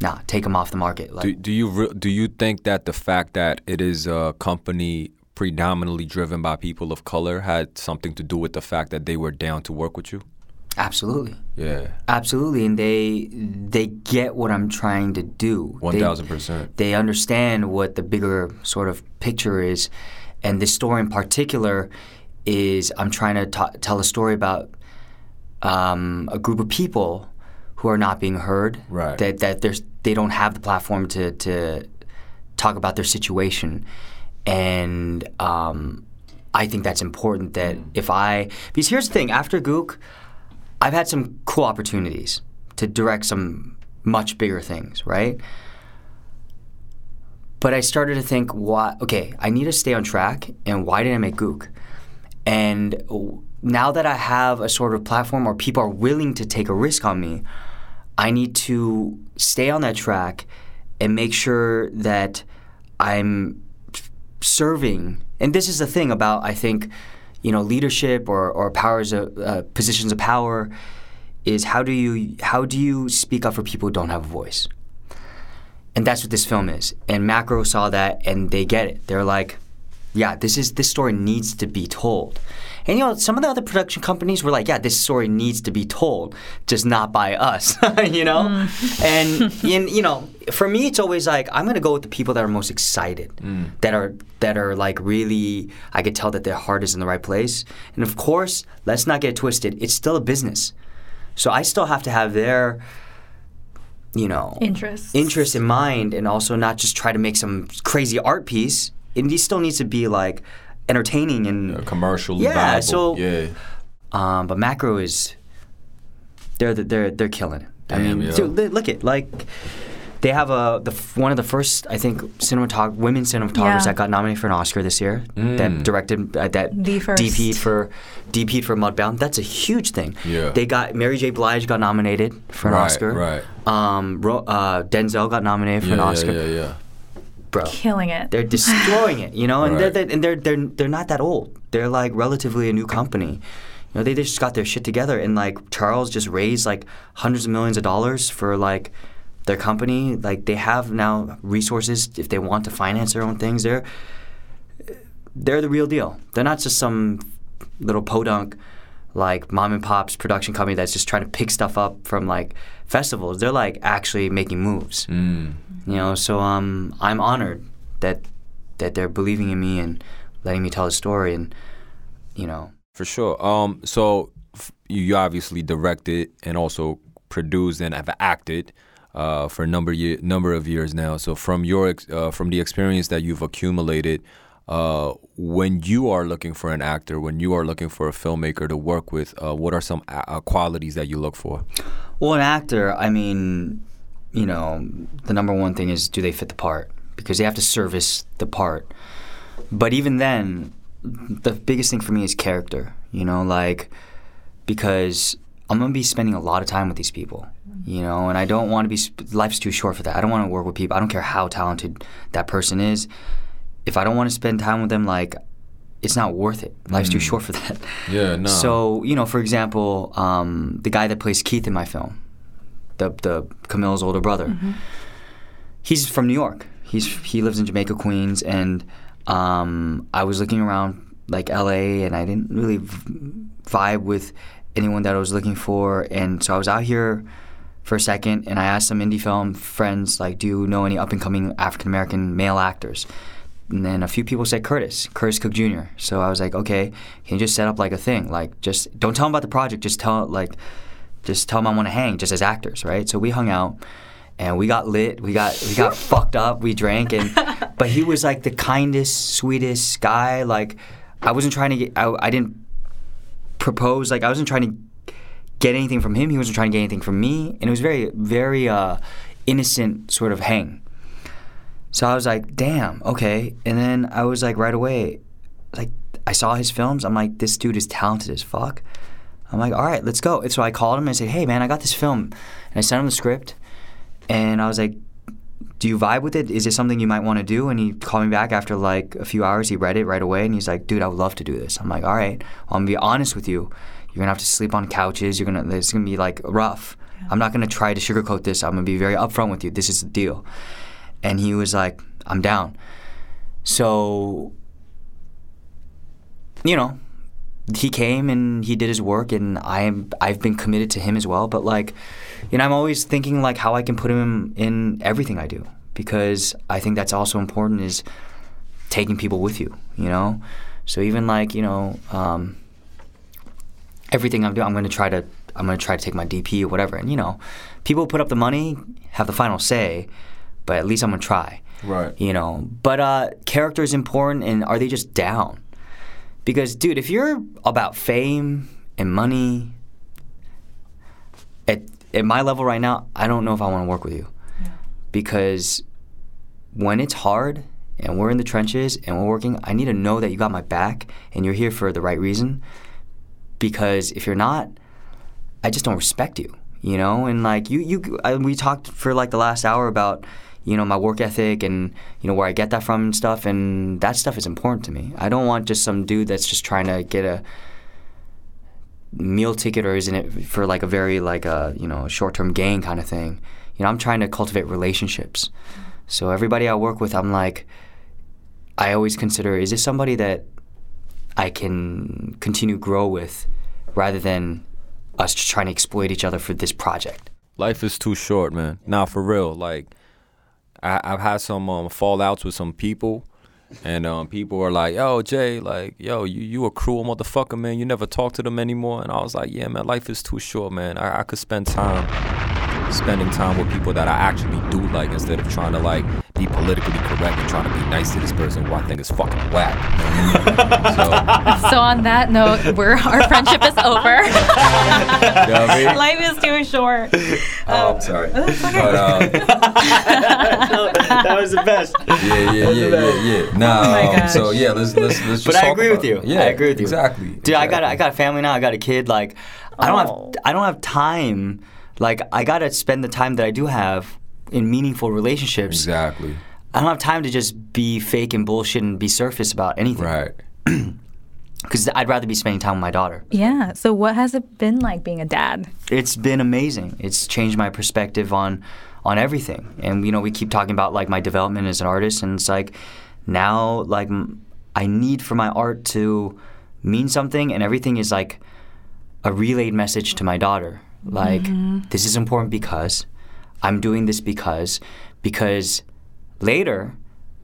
"Nah, take them off the market." Like, Do, do you re- do you think that the fact that it is a company predominantly driven by people of color had something to do with the fact that they were down to work with you? absolutely. Yeah, Absolutely, and they they get what I'm trying to do. They- thousand percent. They understand what the bigger sort of picture is, and this story in particular is I'm trying to ta tell a story about um, a group of people who are not being heard. Right. That that there's they don't have the platform to to talk about their situation, and um, I think that's important. That if I because here's the thing after Gook, I've had some cool opportunities to direct some much bigger things, right? But I started to think, why? Okay, I need to stay on track, and why did I make Gook? And now that I have a sort of platform where people are willing to take a risk on me, I need to stay on that track and make sure that I'm serving. And this is the thing about I think, you know, leadership or or powers of uh, positions of power is how do you how do you speak up for people who don't have a voice? And that's what this film is. And Macro saw that and they get it. They're like, yeah, this is this story needs to be told. And you know, some of the other production companies were like, yeah, this story needs to be told, just not by us, you know. Mm. And in, you know, for me, it's always like I'm gonna go with the people that are most excited, mm. that are that are like really. I could tell that their heart is in the right place. And of course, let's not get it twisted. It's still a business, so I still have to have their, you know, interest, interest in mind and also not just try to make some crazy art piece. It still needs to be like entertaining and commercially Yeah, viable. so- yeah. um, but macro is they're they're they're killing it. I mean, yo. dude, look at like they have a the one of the first I think cinematog- women cinematographers Yeah. that got nominated for an Oscar this year Mm. that directed uh, that The first. DP'd for DP'd for Mudbound. That's a huge thing. Yeah. They got Mary J. Blige got nominated for an Right, Oscar. right. Um, Ro- uh, Denzel got nominated for Yeah, an yeah, Oscar. yeah, yeah. Bro, Killing it. they're destroying it, you know, and Right. they're, they're and they're they're they're not that old. They're like relatively a new company. You know, they just got their shit together, and like Charles just raised like hundreds of millions of dollars for like their company. Like they have now resources if they want to finance their own things. They're they're the real deal. They're not just some little podunk like mom and pop's production company that's just trying to pick stuff up from like festivals. They're like actually making moves. Mm. You know, so um, I'm honored that that they're believing in me and letting me tell the story, and you know, For sure. Um, so f- you you obviously directed and also produced and have acted uh, for a number year, number of years now. So from your ex- uh, from the experience that you've accumulated, uh, when you are looking for an actor, when you are looking for a filmmaker to work with, uh, what are some a- uh, qualities that you look for? well, an actor. I mean, you know, the number one thing is do they fit the part because they have to service the part. But even then, the biggest thing for me is character. You know, like because I'm gonna be spending a lot of time with these people. You know, and I don't want to be. Life's too short for that. I don't want to work with people. I don't care how talented that person is. If I don't want to spend time with them, like, it's not worth it. Life's too short for that. Yeah, no. So you know, for example, um, the guy that plays Keith in my film, the the Camilla's older brother, he's from New York. He's he lives in Jamaica, Queens, and um, I was looking around like L.A. and I didn't really v- vibe with anyone that I was looking for, and so I was out here for a second, and I asked some indie film friends like, "Do you know any up and coming African American male actors?" And then a few people said Curtis, Curtis Cook Jr. So I was like, okay, can you just set up like a thing? Like, just don't tell them about the project. Just tell like, just tell them I want to hang, just as actors, right? So we hung out, and we got lit. We got we got fucked up. We drank, and but he was like the kindest, sweetest guy. Like, I wasn't trying to get. I, I didn't propose. Like, I wasn't trying to get anything from him. He wasn't trying to get anything from me, and it was very very uh, innocent sort of hang. So I was like, damn, okay. And then I was like, right away, like, I saw his films. I'm like, this dude is talented as fuck. I'm like, all right, let's go. And so I called him and I said, hey, man, I got this film. And I sent him the script. And I was like, do you vibe with it? Is it something you might want to do? And he called me back after like a few hours. He read it right away and he's like, dude, I would love to do this. I'm like, all right, well, I'm gonna be honest with you. You're gonna have to sleep on couches. You're gonna, it's gonna be like rough. I'm not gonna try to sugarcoat this. I'm gonna be very upfront with you. This is the deal. And he was like, I'm down. So, you know, he came and he did his work and I am I've been committed to him as well. But like you know I'm always thinking like how I can put him in everything I do. Because I think that's also important is taking people with you you know? So even like you know um, everything I'm doing I'm going to try to I'm going to try to take my DP or whatever. And you know people put up the money have the final say but at least I'm going to try Right. you know but uh, character is important and are they just down because, dude, if you're about fame and money, at, at my level right now, I don't know if I want to work with you. Because when it's hard and we're in the trenches and we're working, I need to know that you got my back and you're here for the right reason. Because if you're not, I just don't respect you, you know. And like you, you, I, we talked for like the last hour about, you know, my work ethic and you know where I get that from and stuff. And that stuff is important to me. I don't want just some dude that's just trying to get a meal ticket or isn't it for like a very like a you know short-term gain kind of thing. You know, I'm trying to cultivate relationships. So everybody I work with, I'm like, I always consider is this somebody that I can continue grow with rather than us just trying to exploit each other for this project. Life is too short, man. Nah, for real. Like, I, I've had some um, fallouts with some people, and um, people are like, "Yo, Jay, like, yo, you you a cruel motherfucker, man. You never talk to them anymore." And I was like, "Yeah, man, life is too short, man. I, I could spend time spending time with people that I actually do like instead of trying to like be politically correct and trying to be nice to this person who I think is fucking whack." so, So on that note, we're our friendship is over. you know I mean? Life is too short. Oh, I'm sorry. But, um, that was the best. yeah, yeah, yeah, yeah, yeah. Nah, Oh my um, so yeah, let's let's let's just But I agree about with you. it. Yeah, I agree with you. Exactly. Dude, I got a, I got a family now. I got a kid. Like, I don't Oh. have I don't have time. Like, I gotta spend the time that I do have in meaningful relationships. Exactly. I don't have time to just be fake and bullshit and be surface about anything. Right. Because I'd rather be spending time with my daughter. Yeah. So what has it been like being a dad? It's been amazing. It's changed my perspective on on everything. And you know, we keep talking about like my development as an artist, and it's like now like m- I need for my art to mean something, and everything is like a relayed message to my daughter. Like mm-hmm. this is important because I'm doing this because because later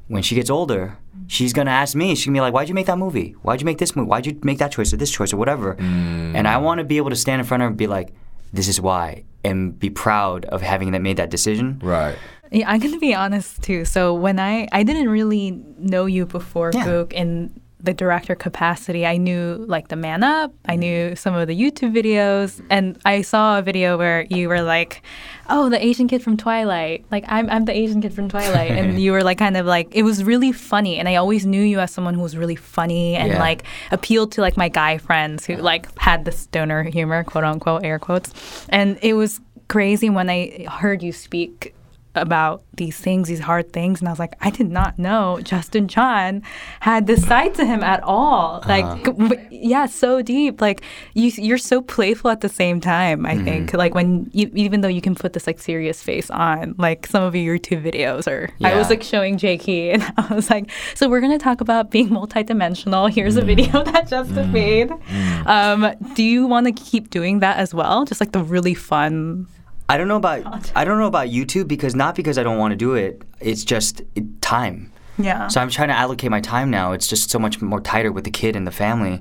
when she gets older. She's gonna ask me. She's gonna be like, "Why'd you make that movie? Why'd you make this movie? Why'd you make that choice or this choice or whatever?" Mm. And I want to be able to stand in front of her and be like, "This is why," and be proud of having that made that decision. Right. Yeah, I'm gonna be honest too. So when I I didn't really know you before Yeah. Gook in the director capacity. I knew like the Man Up. I knew mm-hmm. some of the YouTube videos, and I saw a video where you were like, "Oh, the Asian kid from Twilight." Like I'm I'm the Asian kid from Twilight, and you were like kind of like it was really funny, and I always knew you as someone who was really funny and Yeah. like appealed to like my guy friends who like had this stoner humor, quote unquote, air quotes, and it was crazy when I heard you speak about these things, these hard things, and I was like, I did not know Justin Chon had this side to him at all. Uh-huh. Like, w- yeah, so deep. Like, you, you're so playful at the same time. I think, mm-hmm. like when you, even though you can put this like serious face on, like some of your YouTube videos, or I was like showing Jakey, and I was like, so we're gonna talk about being multidimensional. Here's a mm. video that Justin mm. made. Mm. Um, do you want to keep doing that as well? Just like the really fun. I don't know about I don't know about YouTube because not because I don't want to do it. It's just it, time. Yeah. So I'm trying to allocate my time now. It's just so much more tighter with the kid and the family.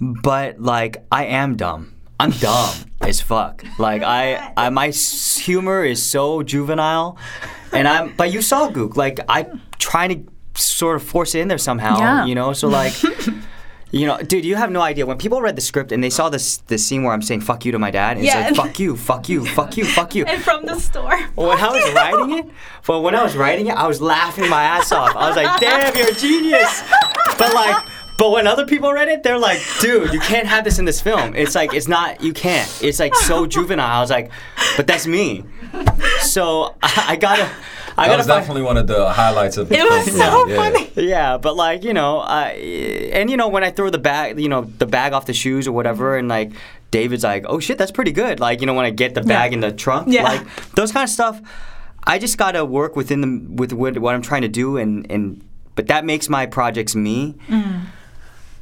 But like I am dumb. I'm dumb as fuck. Like I, I my humor is so juvenile, and I'm. But you saw Gook. Like I trying to sort of force it in there somehow. Yeah. You know. So like. You know, dude, you have no idea. When people read the script and they saw this this scene where I'm saying "fuck you" to my dad, and Yeah. it's like "fuck you, fuck you, fuck you, fuck you," and from the store. Well, when I was writing it, but when I was writing it, I was laughing my ass off. I was like, "Damn, you're a genius!" But like, but when other people read it, they're like, "Dude, you can't have this in this film." It's like, it's not, you can't. It's like so juvenile. I was like, "But that's me." So I, I gotta, I That gotta was find- definitely one of the highlights of the It was film. so Yeah. funny. yeah, but like you know, I and you know when I throw the bag, you know, the bag off the shoes or whatever, and like David's like, "Oh shit, that's pretty good." Like you know when I get the bag in the trunk, Yeah. like those kind of stuff. I just gotta work within the with what, what I'm trying to do, and and but that makes my projects me. Mm.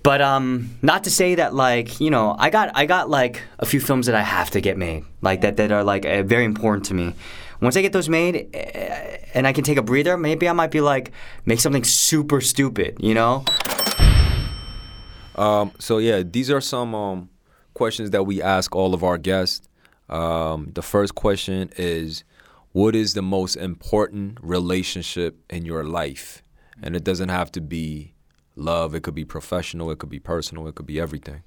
But um, not to say that like you know I got I got like a few films that I have to get made like that that are like uh, very important to me. Once I get those made, uh, and I can take a breather, maybe I might be like make something super stupid, you know? Um, so yeah, these are some um, questions that we ask all of our guests. Um, the first question is, what is the most important relationship in your life? And it doesn't have to be love. It could be professional. It could be personal. It could be everything.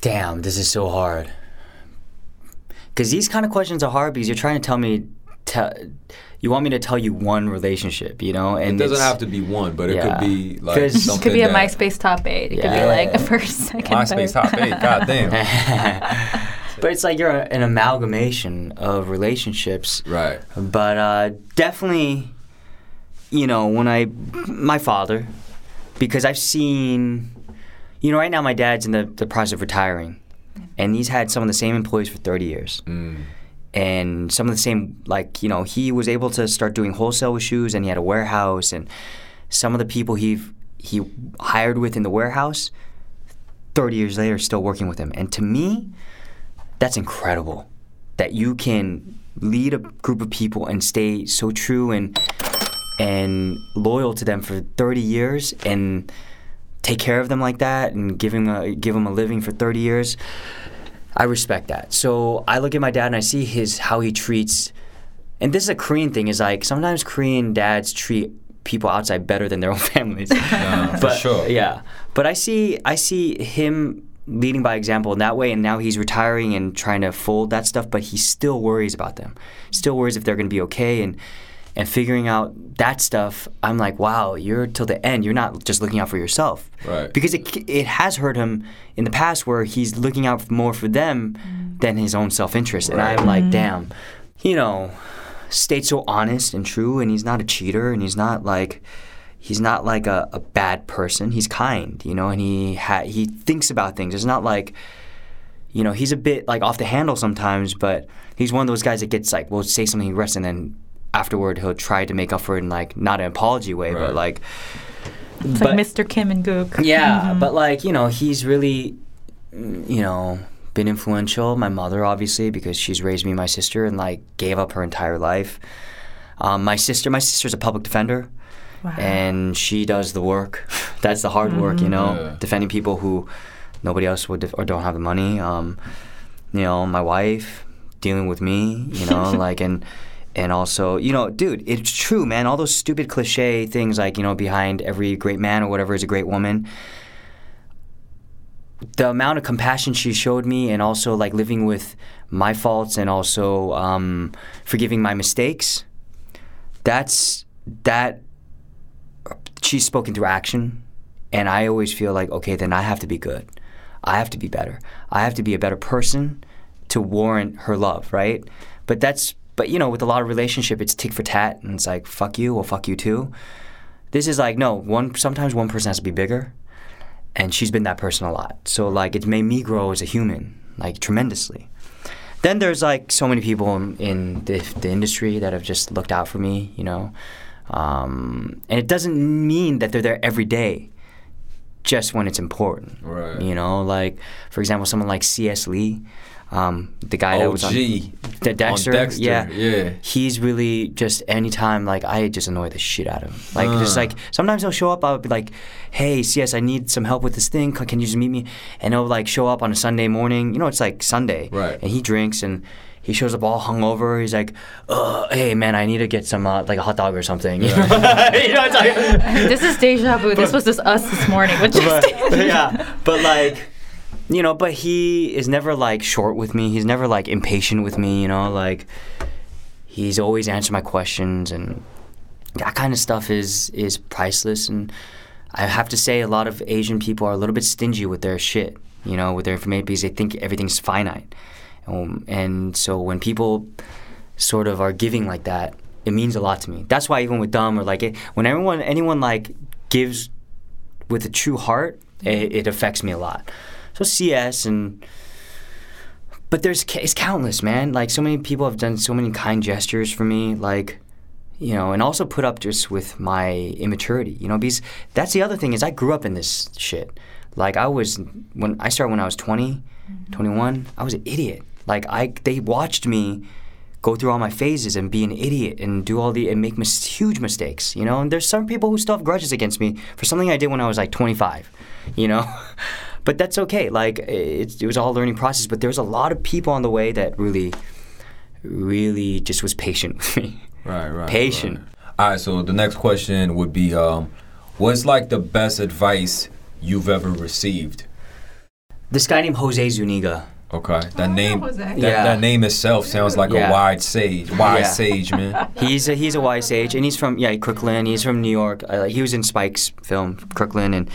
Damn, this is so hard. Because these kind of questions are hard because you're trying to tell me, tell, you want me to tell you one relationship, you know? It And doesn't have to be one, but it Yeah. could be like 'Cause- something Could be a that- MySpace top eight. It could be Yeah. like a first, second, MySpace third. top eight. God damn. But it's like you're an amalgamation of relationships. right. But uh, definitely, you know, when I, my father, because I've seen, you know, right now my dad's in the, the process of retiring, and he's had some of the same employees for 30 years. Mm. And some of the same, like, you know, he was able to start doing wholesale with shoes, and he had a warehouse, and some of the people he he hired with in the warehouse, 30 years later, still working with him. And to me, that's incredible that you can lead a group of people and stay so true and and loyal to them for 30 years and take care of them like that and give him a, give him a living for 30 years. I respect that. So I look at my dad and I see his how he treats and this is a Korean thing is like sometimes Korean dads treat people outside better than their own families. for but sure. yeah. But I see I see him leading by example in that way and now he's retiring and trying to fold that stuff but he still worries about them. Still worries if they're going to be okay and and figuring out that stuff, I'm like, wow, you're till the end. You're not just looking out for yourself, Right. Because it it has hurt him in the past, where he's looking out more for them mm. than his own self interest. And I'm like, mm. damn, you know, stayed so honest and true, and he's not a cheater, and he's not like. He's not like a, a bad person. He's kind, you know, and he ha- he thinks about things. It's not like, you know, he's a bit like off the handle sometimes, but he's one of those guys that gets like, will say something aggressive, and then afterward he'll try to make up for it in like not an apology way, Right. but like, It's but- like Mr. Kim and Gook. yeah, but like you know, he's really, mm, you know, been influential. My mother, obviously, because she's raised me my sister, and like gave up her entire life. Um, my sister, my sister's a public defender, Wow. and she does the work. That's the hard work, you know, Yeah. defending people who nobody else would def- or don't have the money. Um, you know, my wife dealing with me, you know, like and and also, you know, dude, it's true, man. All those stupid cliche things like, you know, behind every great man or whatever is a great woman. The amount of compassion she showed me, and also like living with my faults, and also um, forgiving my mistakes. That's that. She's spoken through action, and I always feel like, okay, then I have to be good. I have to be better. I have to be a better person to warrant her love, right? But that's but you know, with a lot of relationship, it's tick for tat, and it's like fuck you or fuck you too. This is like no one. Sometimes one person has to be bigger, and she's been that person a lot. So like it's made me grow as a human like tremendously. Then there's like so many people in, in the, the industry that have just looked out for me, you know, um, and it doesn't mean that they're there every day just when it's important. Right. You know, like for example, someone like C.S. Lee, um, the guy that was on the Dexter, On Dexter, yeah, yeah. He's really just anytime like I just annoy the shit out of him. Like just Uh. like sometimes he'll show up. I'll be like, "Hey, CS, I need some help with this thing. Can can you just meet me?" And he'll like show up on a Sunday morning. You know, it's like Sunday, Right. And he drinks and. He shows up all hungover. He's like, uh, "Hey man, I need to get some uh, like a hot dog or something." you know, it's like, this is deja vu. This was just us this morning. With but, Justin. yeah, but like, you know, but he is never like short with me. He's never like impatient with me. You know, like he's always answered my questions, and that kind of stuff is is priceless. And I have to say, a lot of Asian people are a little bit stingy with their shit. You know, with their information because they think everything's finite. Um, and so when people sort of are giving like that, it means a lot to me. That's why even with dumb or like it, when everyone anyone like gives with a true heart, it, it affects me a lot. So CS and but there's it's countless, man. Like so many people have done so many kind gestures for me, like you know, and also put up just with my immaturity, you know, because that's the other thing is I grew up in this shit. Like I was when I started when I was 20, mm-hmm. 21, I was an idiot. Like I they watched me go through all my phases and be an idiot and do all the and make mis- huge mistakes, you know. And there's some people who still have grudges against me for something I did when I was like 25, you know. but that's okay. Like it, it was all a learning process. But there was a lot of people on the way that really, really just was patient with me. Right, right. Patient. right. All right, so the next question would be um, what's like the best advice you've ever received? This guy named Jose Zuniga. Okay, that name, that, Yeah. that name itself sounds like Yeah. a wise sage, wise Yeah. sage, man. He's a, he's a wise sage, and he's from yeah Crooklyn. He's from New York. Uh, he was in Spike's film Crooklyn, and he-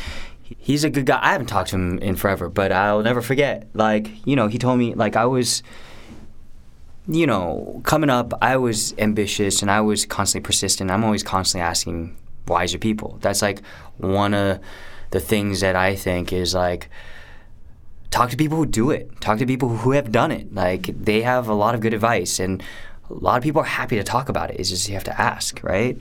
he's a good guy. I haven't talked to him in forever, but I'll never forget. Like you know, he told me like I was, you know, coming up, I was ambitious and I was constantly persistent. I'm always constantly asking wiser people. That's like one of the things that I think is like talk to people who do it. Talk to people who have done it. Like they have a lot of good advice, and a lot of people are happy to talk about it. It's just you have to ask, right?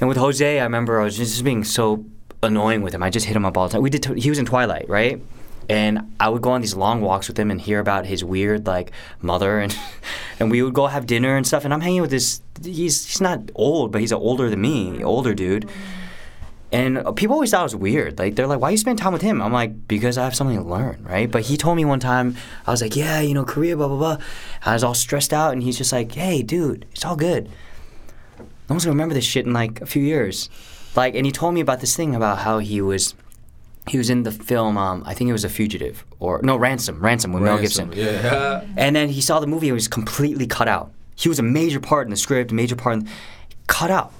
And with Jose, I remember I was just being so annoying with him. I just hit him up all the time. We did. He was in Twilight, right? And I would go on these long walks with him and hear about his weird like mother and and we would go have dinner and stuff. And I'm hanging with this. He's he's not old, but he's older than me, older dude. And uh, people always thought it was weird. Like they're like, "Why you spend time with him?" I'm like, "Because I have something to learn, right?" But he told me one time, I was like, "Yeah, you know, Korea, blah blah blah." I was all stressed out, and he's just like, "Hey, dude, it's all good. No one's gonna remember this shit in like a few years." Like, and he told me about this thing about how he was, he was in the film. Um, I think it was A Fugitive or no Ransom, Ransom with Mel Gibson. Yeah. And then he saw the movie and was completely cut out. He was a major part in the script, a major part in cut out.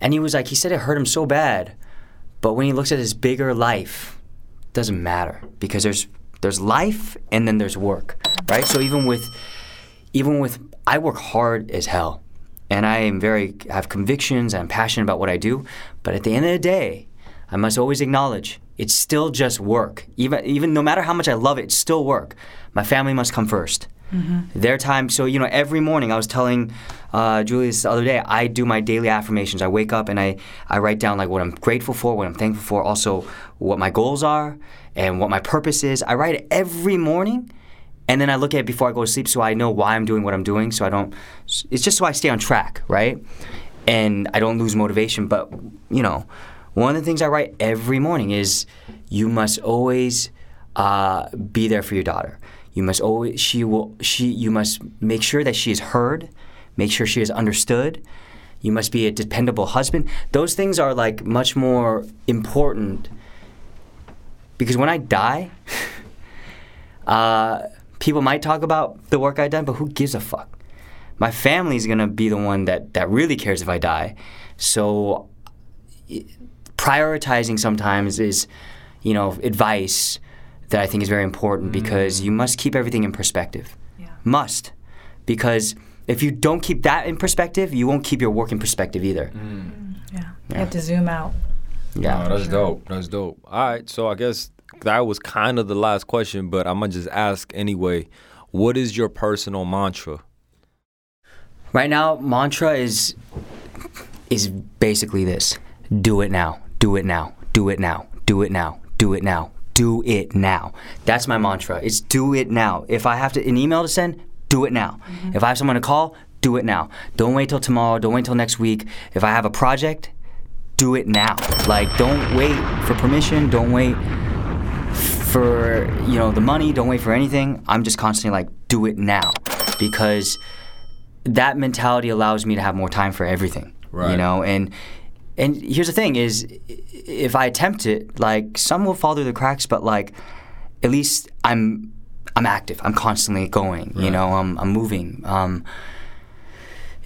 And he was like, he said it hurt him so bad, but when he looks at his bigger life, it doesn't matter because there's there's life and then there's work, right? So even with even with I work hard as hell, and I am very I have convictions I'm passionate about what I do, but at the end of the day, I must always acknowledge it's still just work. Even even no matter how much I love it, it's still work. My family must come 1st Their time. So you know, every morning I was telling uh, Julius the other day, I do my daily affirmations. I wake up and I I write down like what I'm grateful for, what I'm thankful for, also what my goals are and what my purpose is. I write it every morning. And then I look at it before I go to sleep so I know why I'm doing what I'm doing so I don't it's just so I stay on track, right? And I don't lose motivation, but you know, one of the things I write every morning is you must always uh, be there for your daughter. You must always she will she you must make sure that she is heard, make sure she is understood. You must be a dependable husband. Those things are like much more important because when I die, uh, people might talk about the work I've done, but who gives a fuck? My family's gonna be the one that, that really cares if I die. So prioritizing sometimes is, you know, advice that I think is very important mm. because you must keep everything in perspective. Yeah. Must. Because if you don't keep that in perspective, you won't keep your work in perspective either. Mm. Mm. Yeah. You have to zoom out. Yeah. Oh, that's dope. That's dope. All right, so I guess that was kind of the last question, but I'm gonna just ask anyway. What is your personal mantra? Right now, mantra is is basically this: do it now, do it now, do it now, do it now, do it now, do it now. That's my mantra. It's do it now. If I have to an email to send, do it now. If I have someone to call, do it now. Don't wait till tomorrow. Don't wait till next week. If I have a project, do it now. Like don't wait for permission. Don't wait for you know the money. Don't wait for anything. I'm just constantly like do it now because that mentality allows me to have more time for everything. right. You know, and and here's the thing is if I attempt it, like some will fall through the cracks, but like at least I'm I'm active. I'm constantly going. right. You know, I'm I'm moving. Um,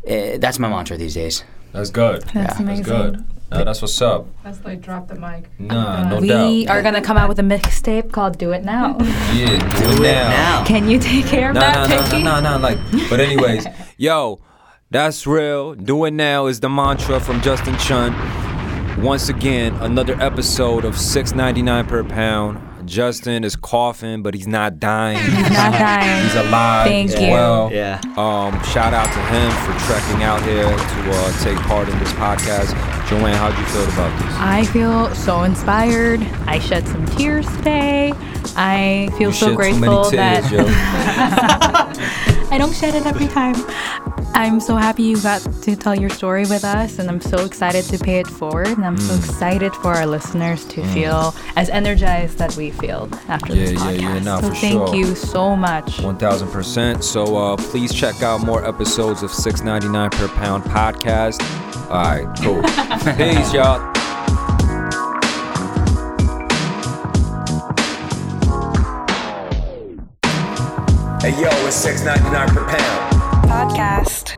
eh, that's my mantra these days. That's good. That's amazing. Uh, that's what's up. That's like drop the mic. Nah, no we doubt. are gonna come out with a mixtape called "Do It Now." Yeah, Do it now. Can you take care of No, that, no, no, Pinky? no, no, no, like. But anyways, yo, that's real. Do it now is the mantra from Justin Chon. Once again, another episode of six ninety nine per pound. Justin is coughing, but he's not dying. He's not dying. He's alive Thank as you. well. Yeah. Um, shout out to him for trekking out here to uh, take part in this podcast. Joanne, how'd you feel about this? I feel so inspired. I shed some tears today. I feel You so shed grateful too many tears, that yo. I don't shed it every time. I'm so happy you got to tell your story with us, and I'm so excited to pay it forward. And I'm so Mm. excited for our listeners to feel as energized that we feel after this Yeah, yeah, podcast. yeah, nah, so for thank sure. you so much. 1000%. So uh, please check out more episodes of 699 per pound podcast. All right, cool. Peace, y'all. Hey yo, it's six ninety nine per pound. Podcast.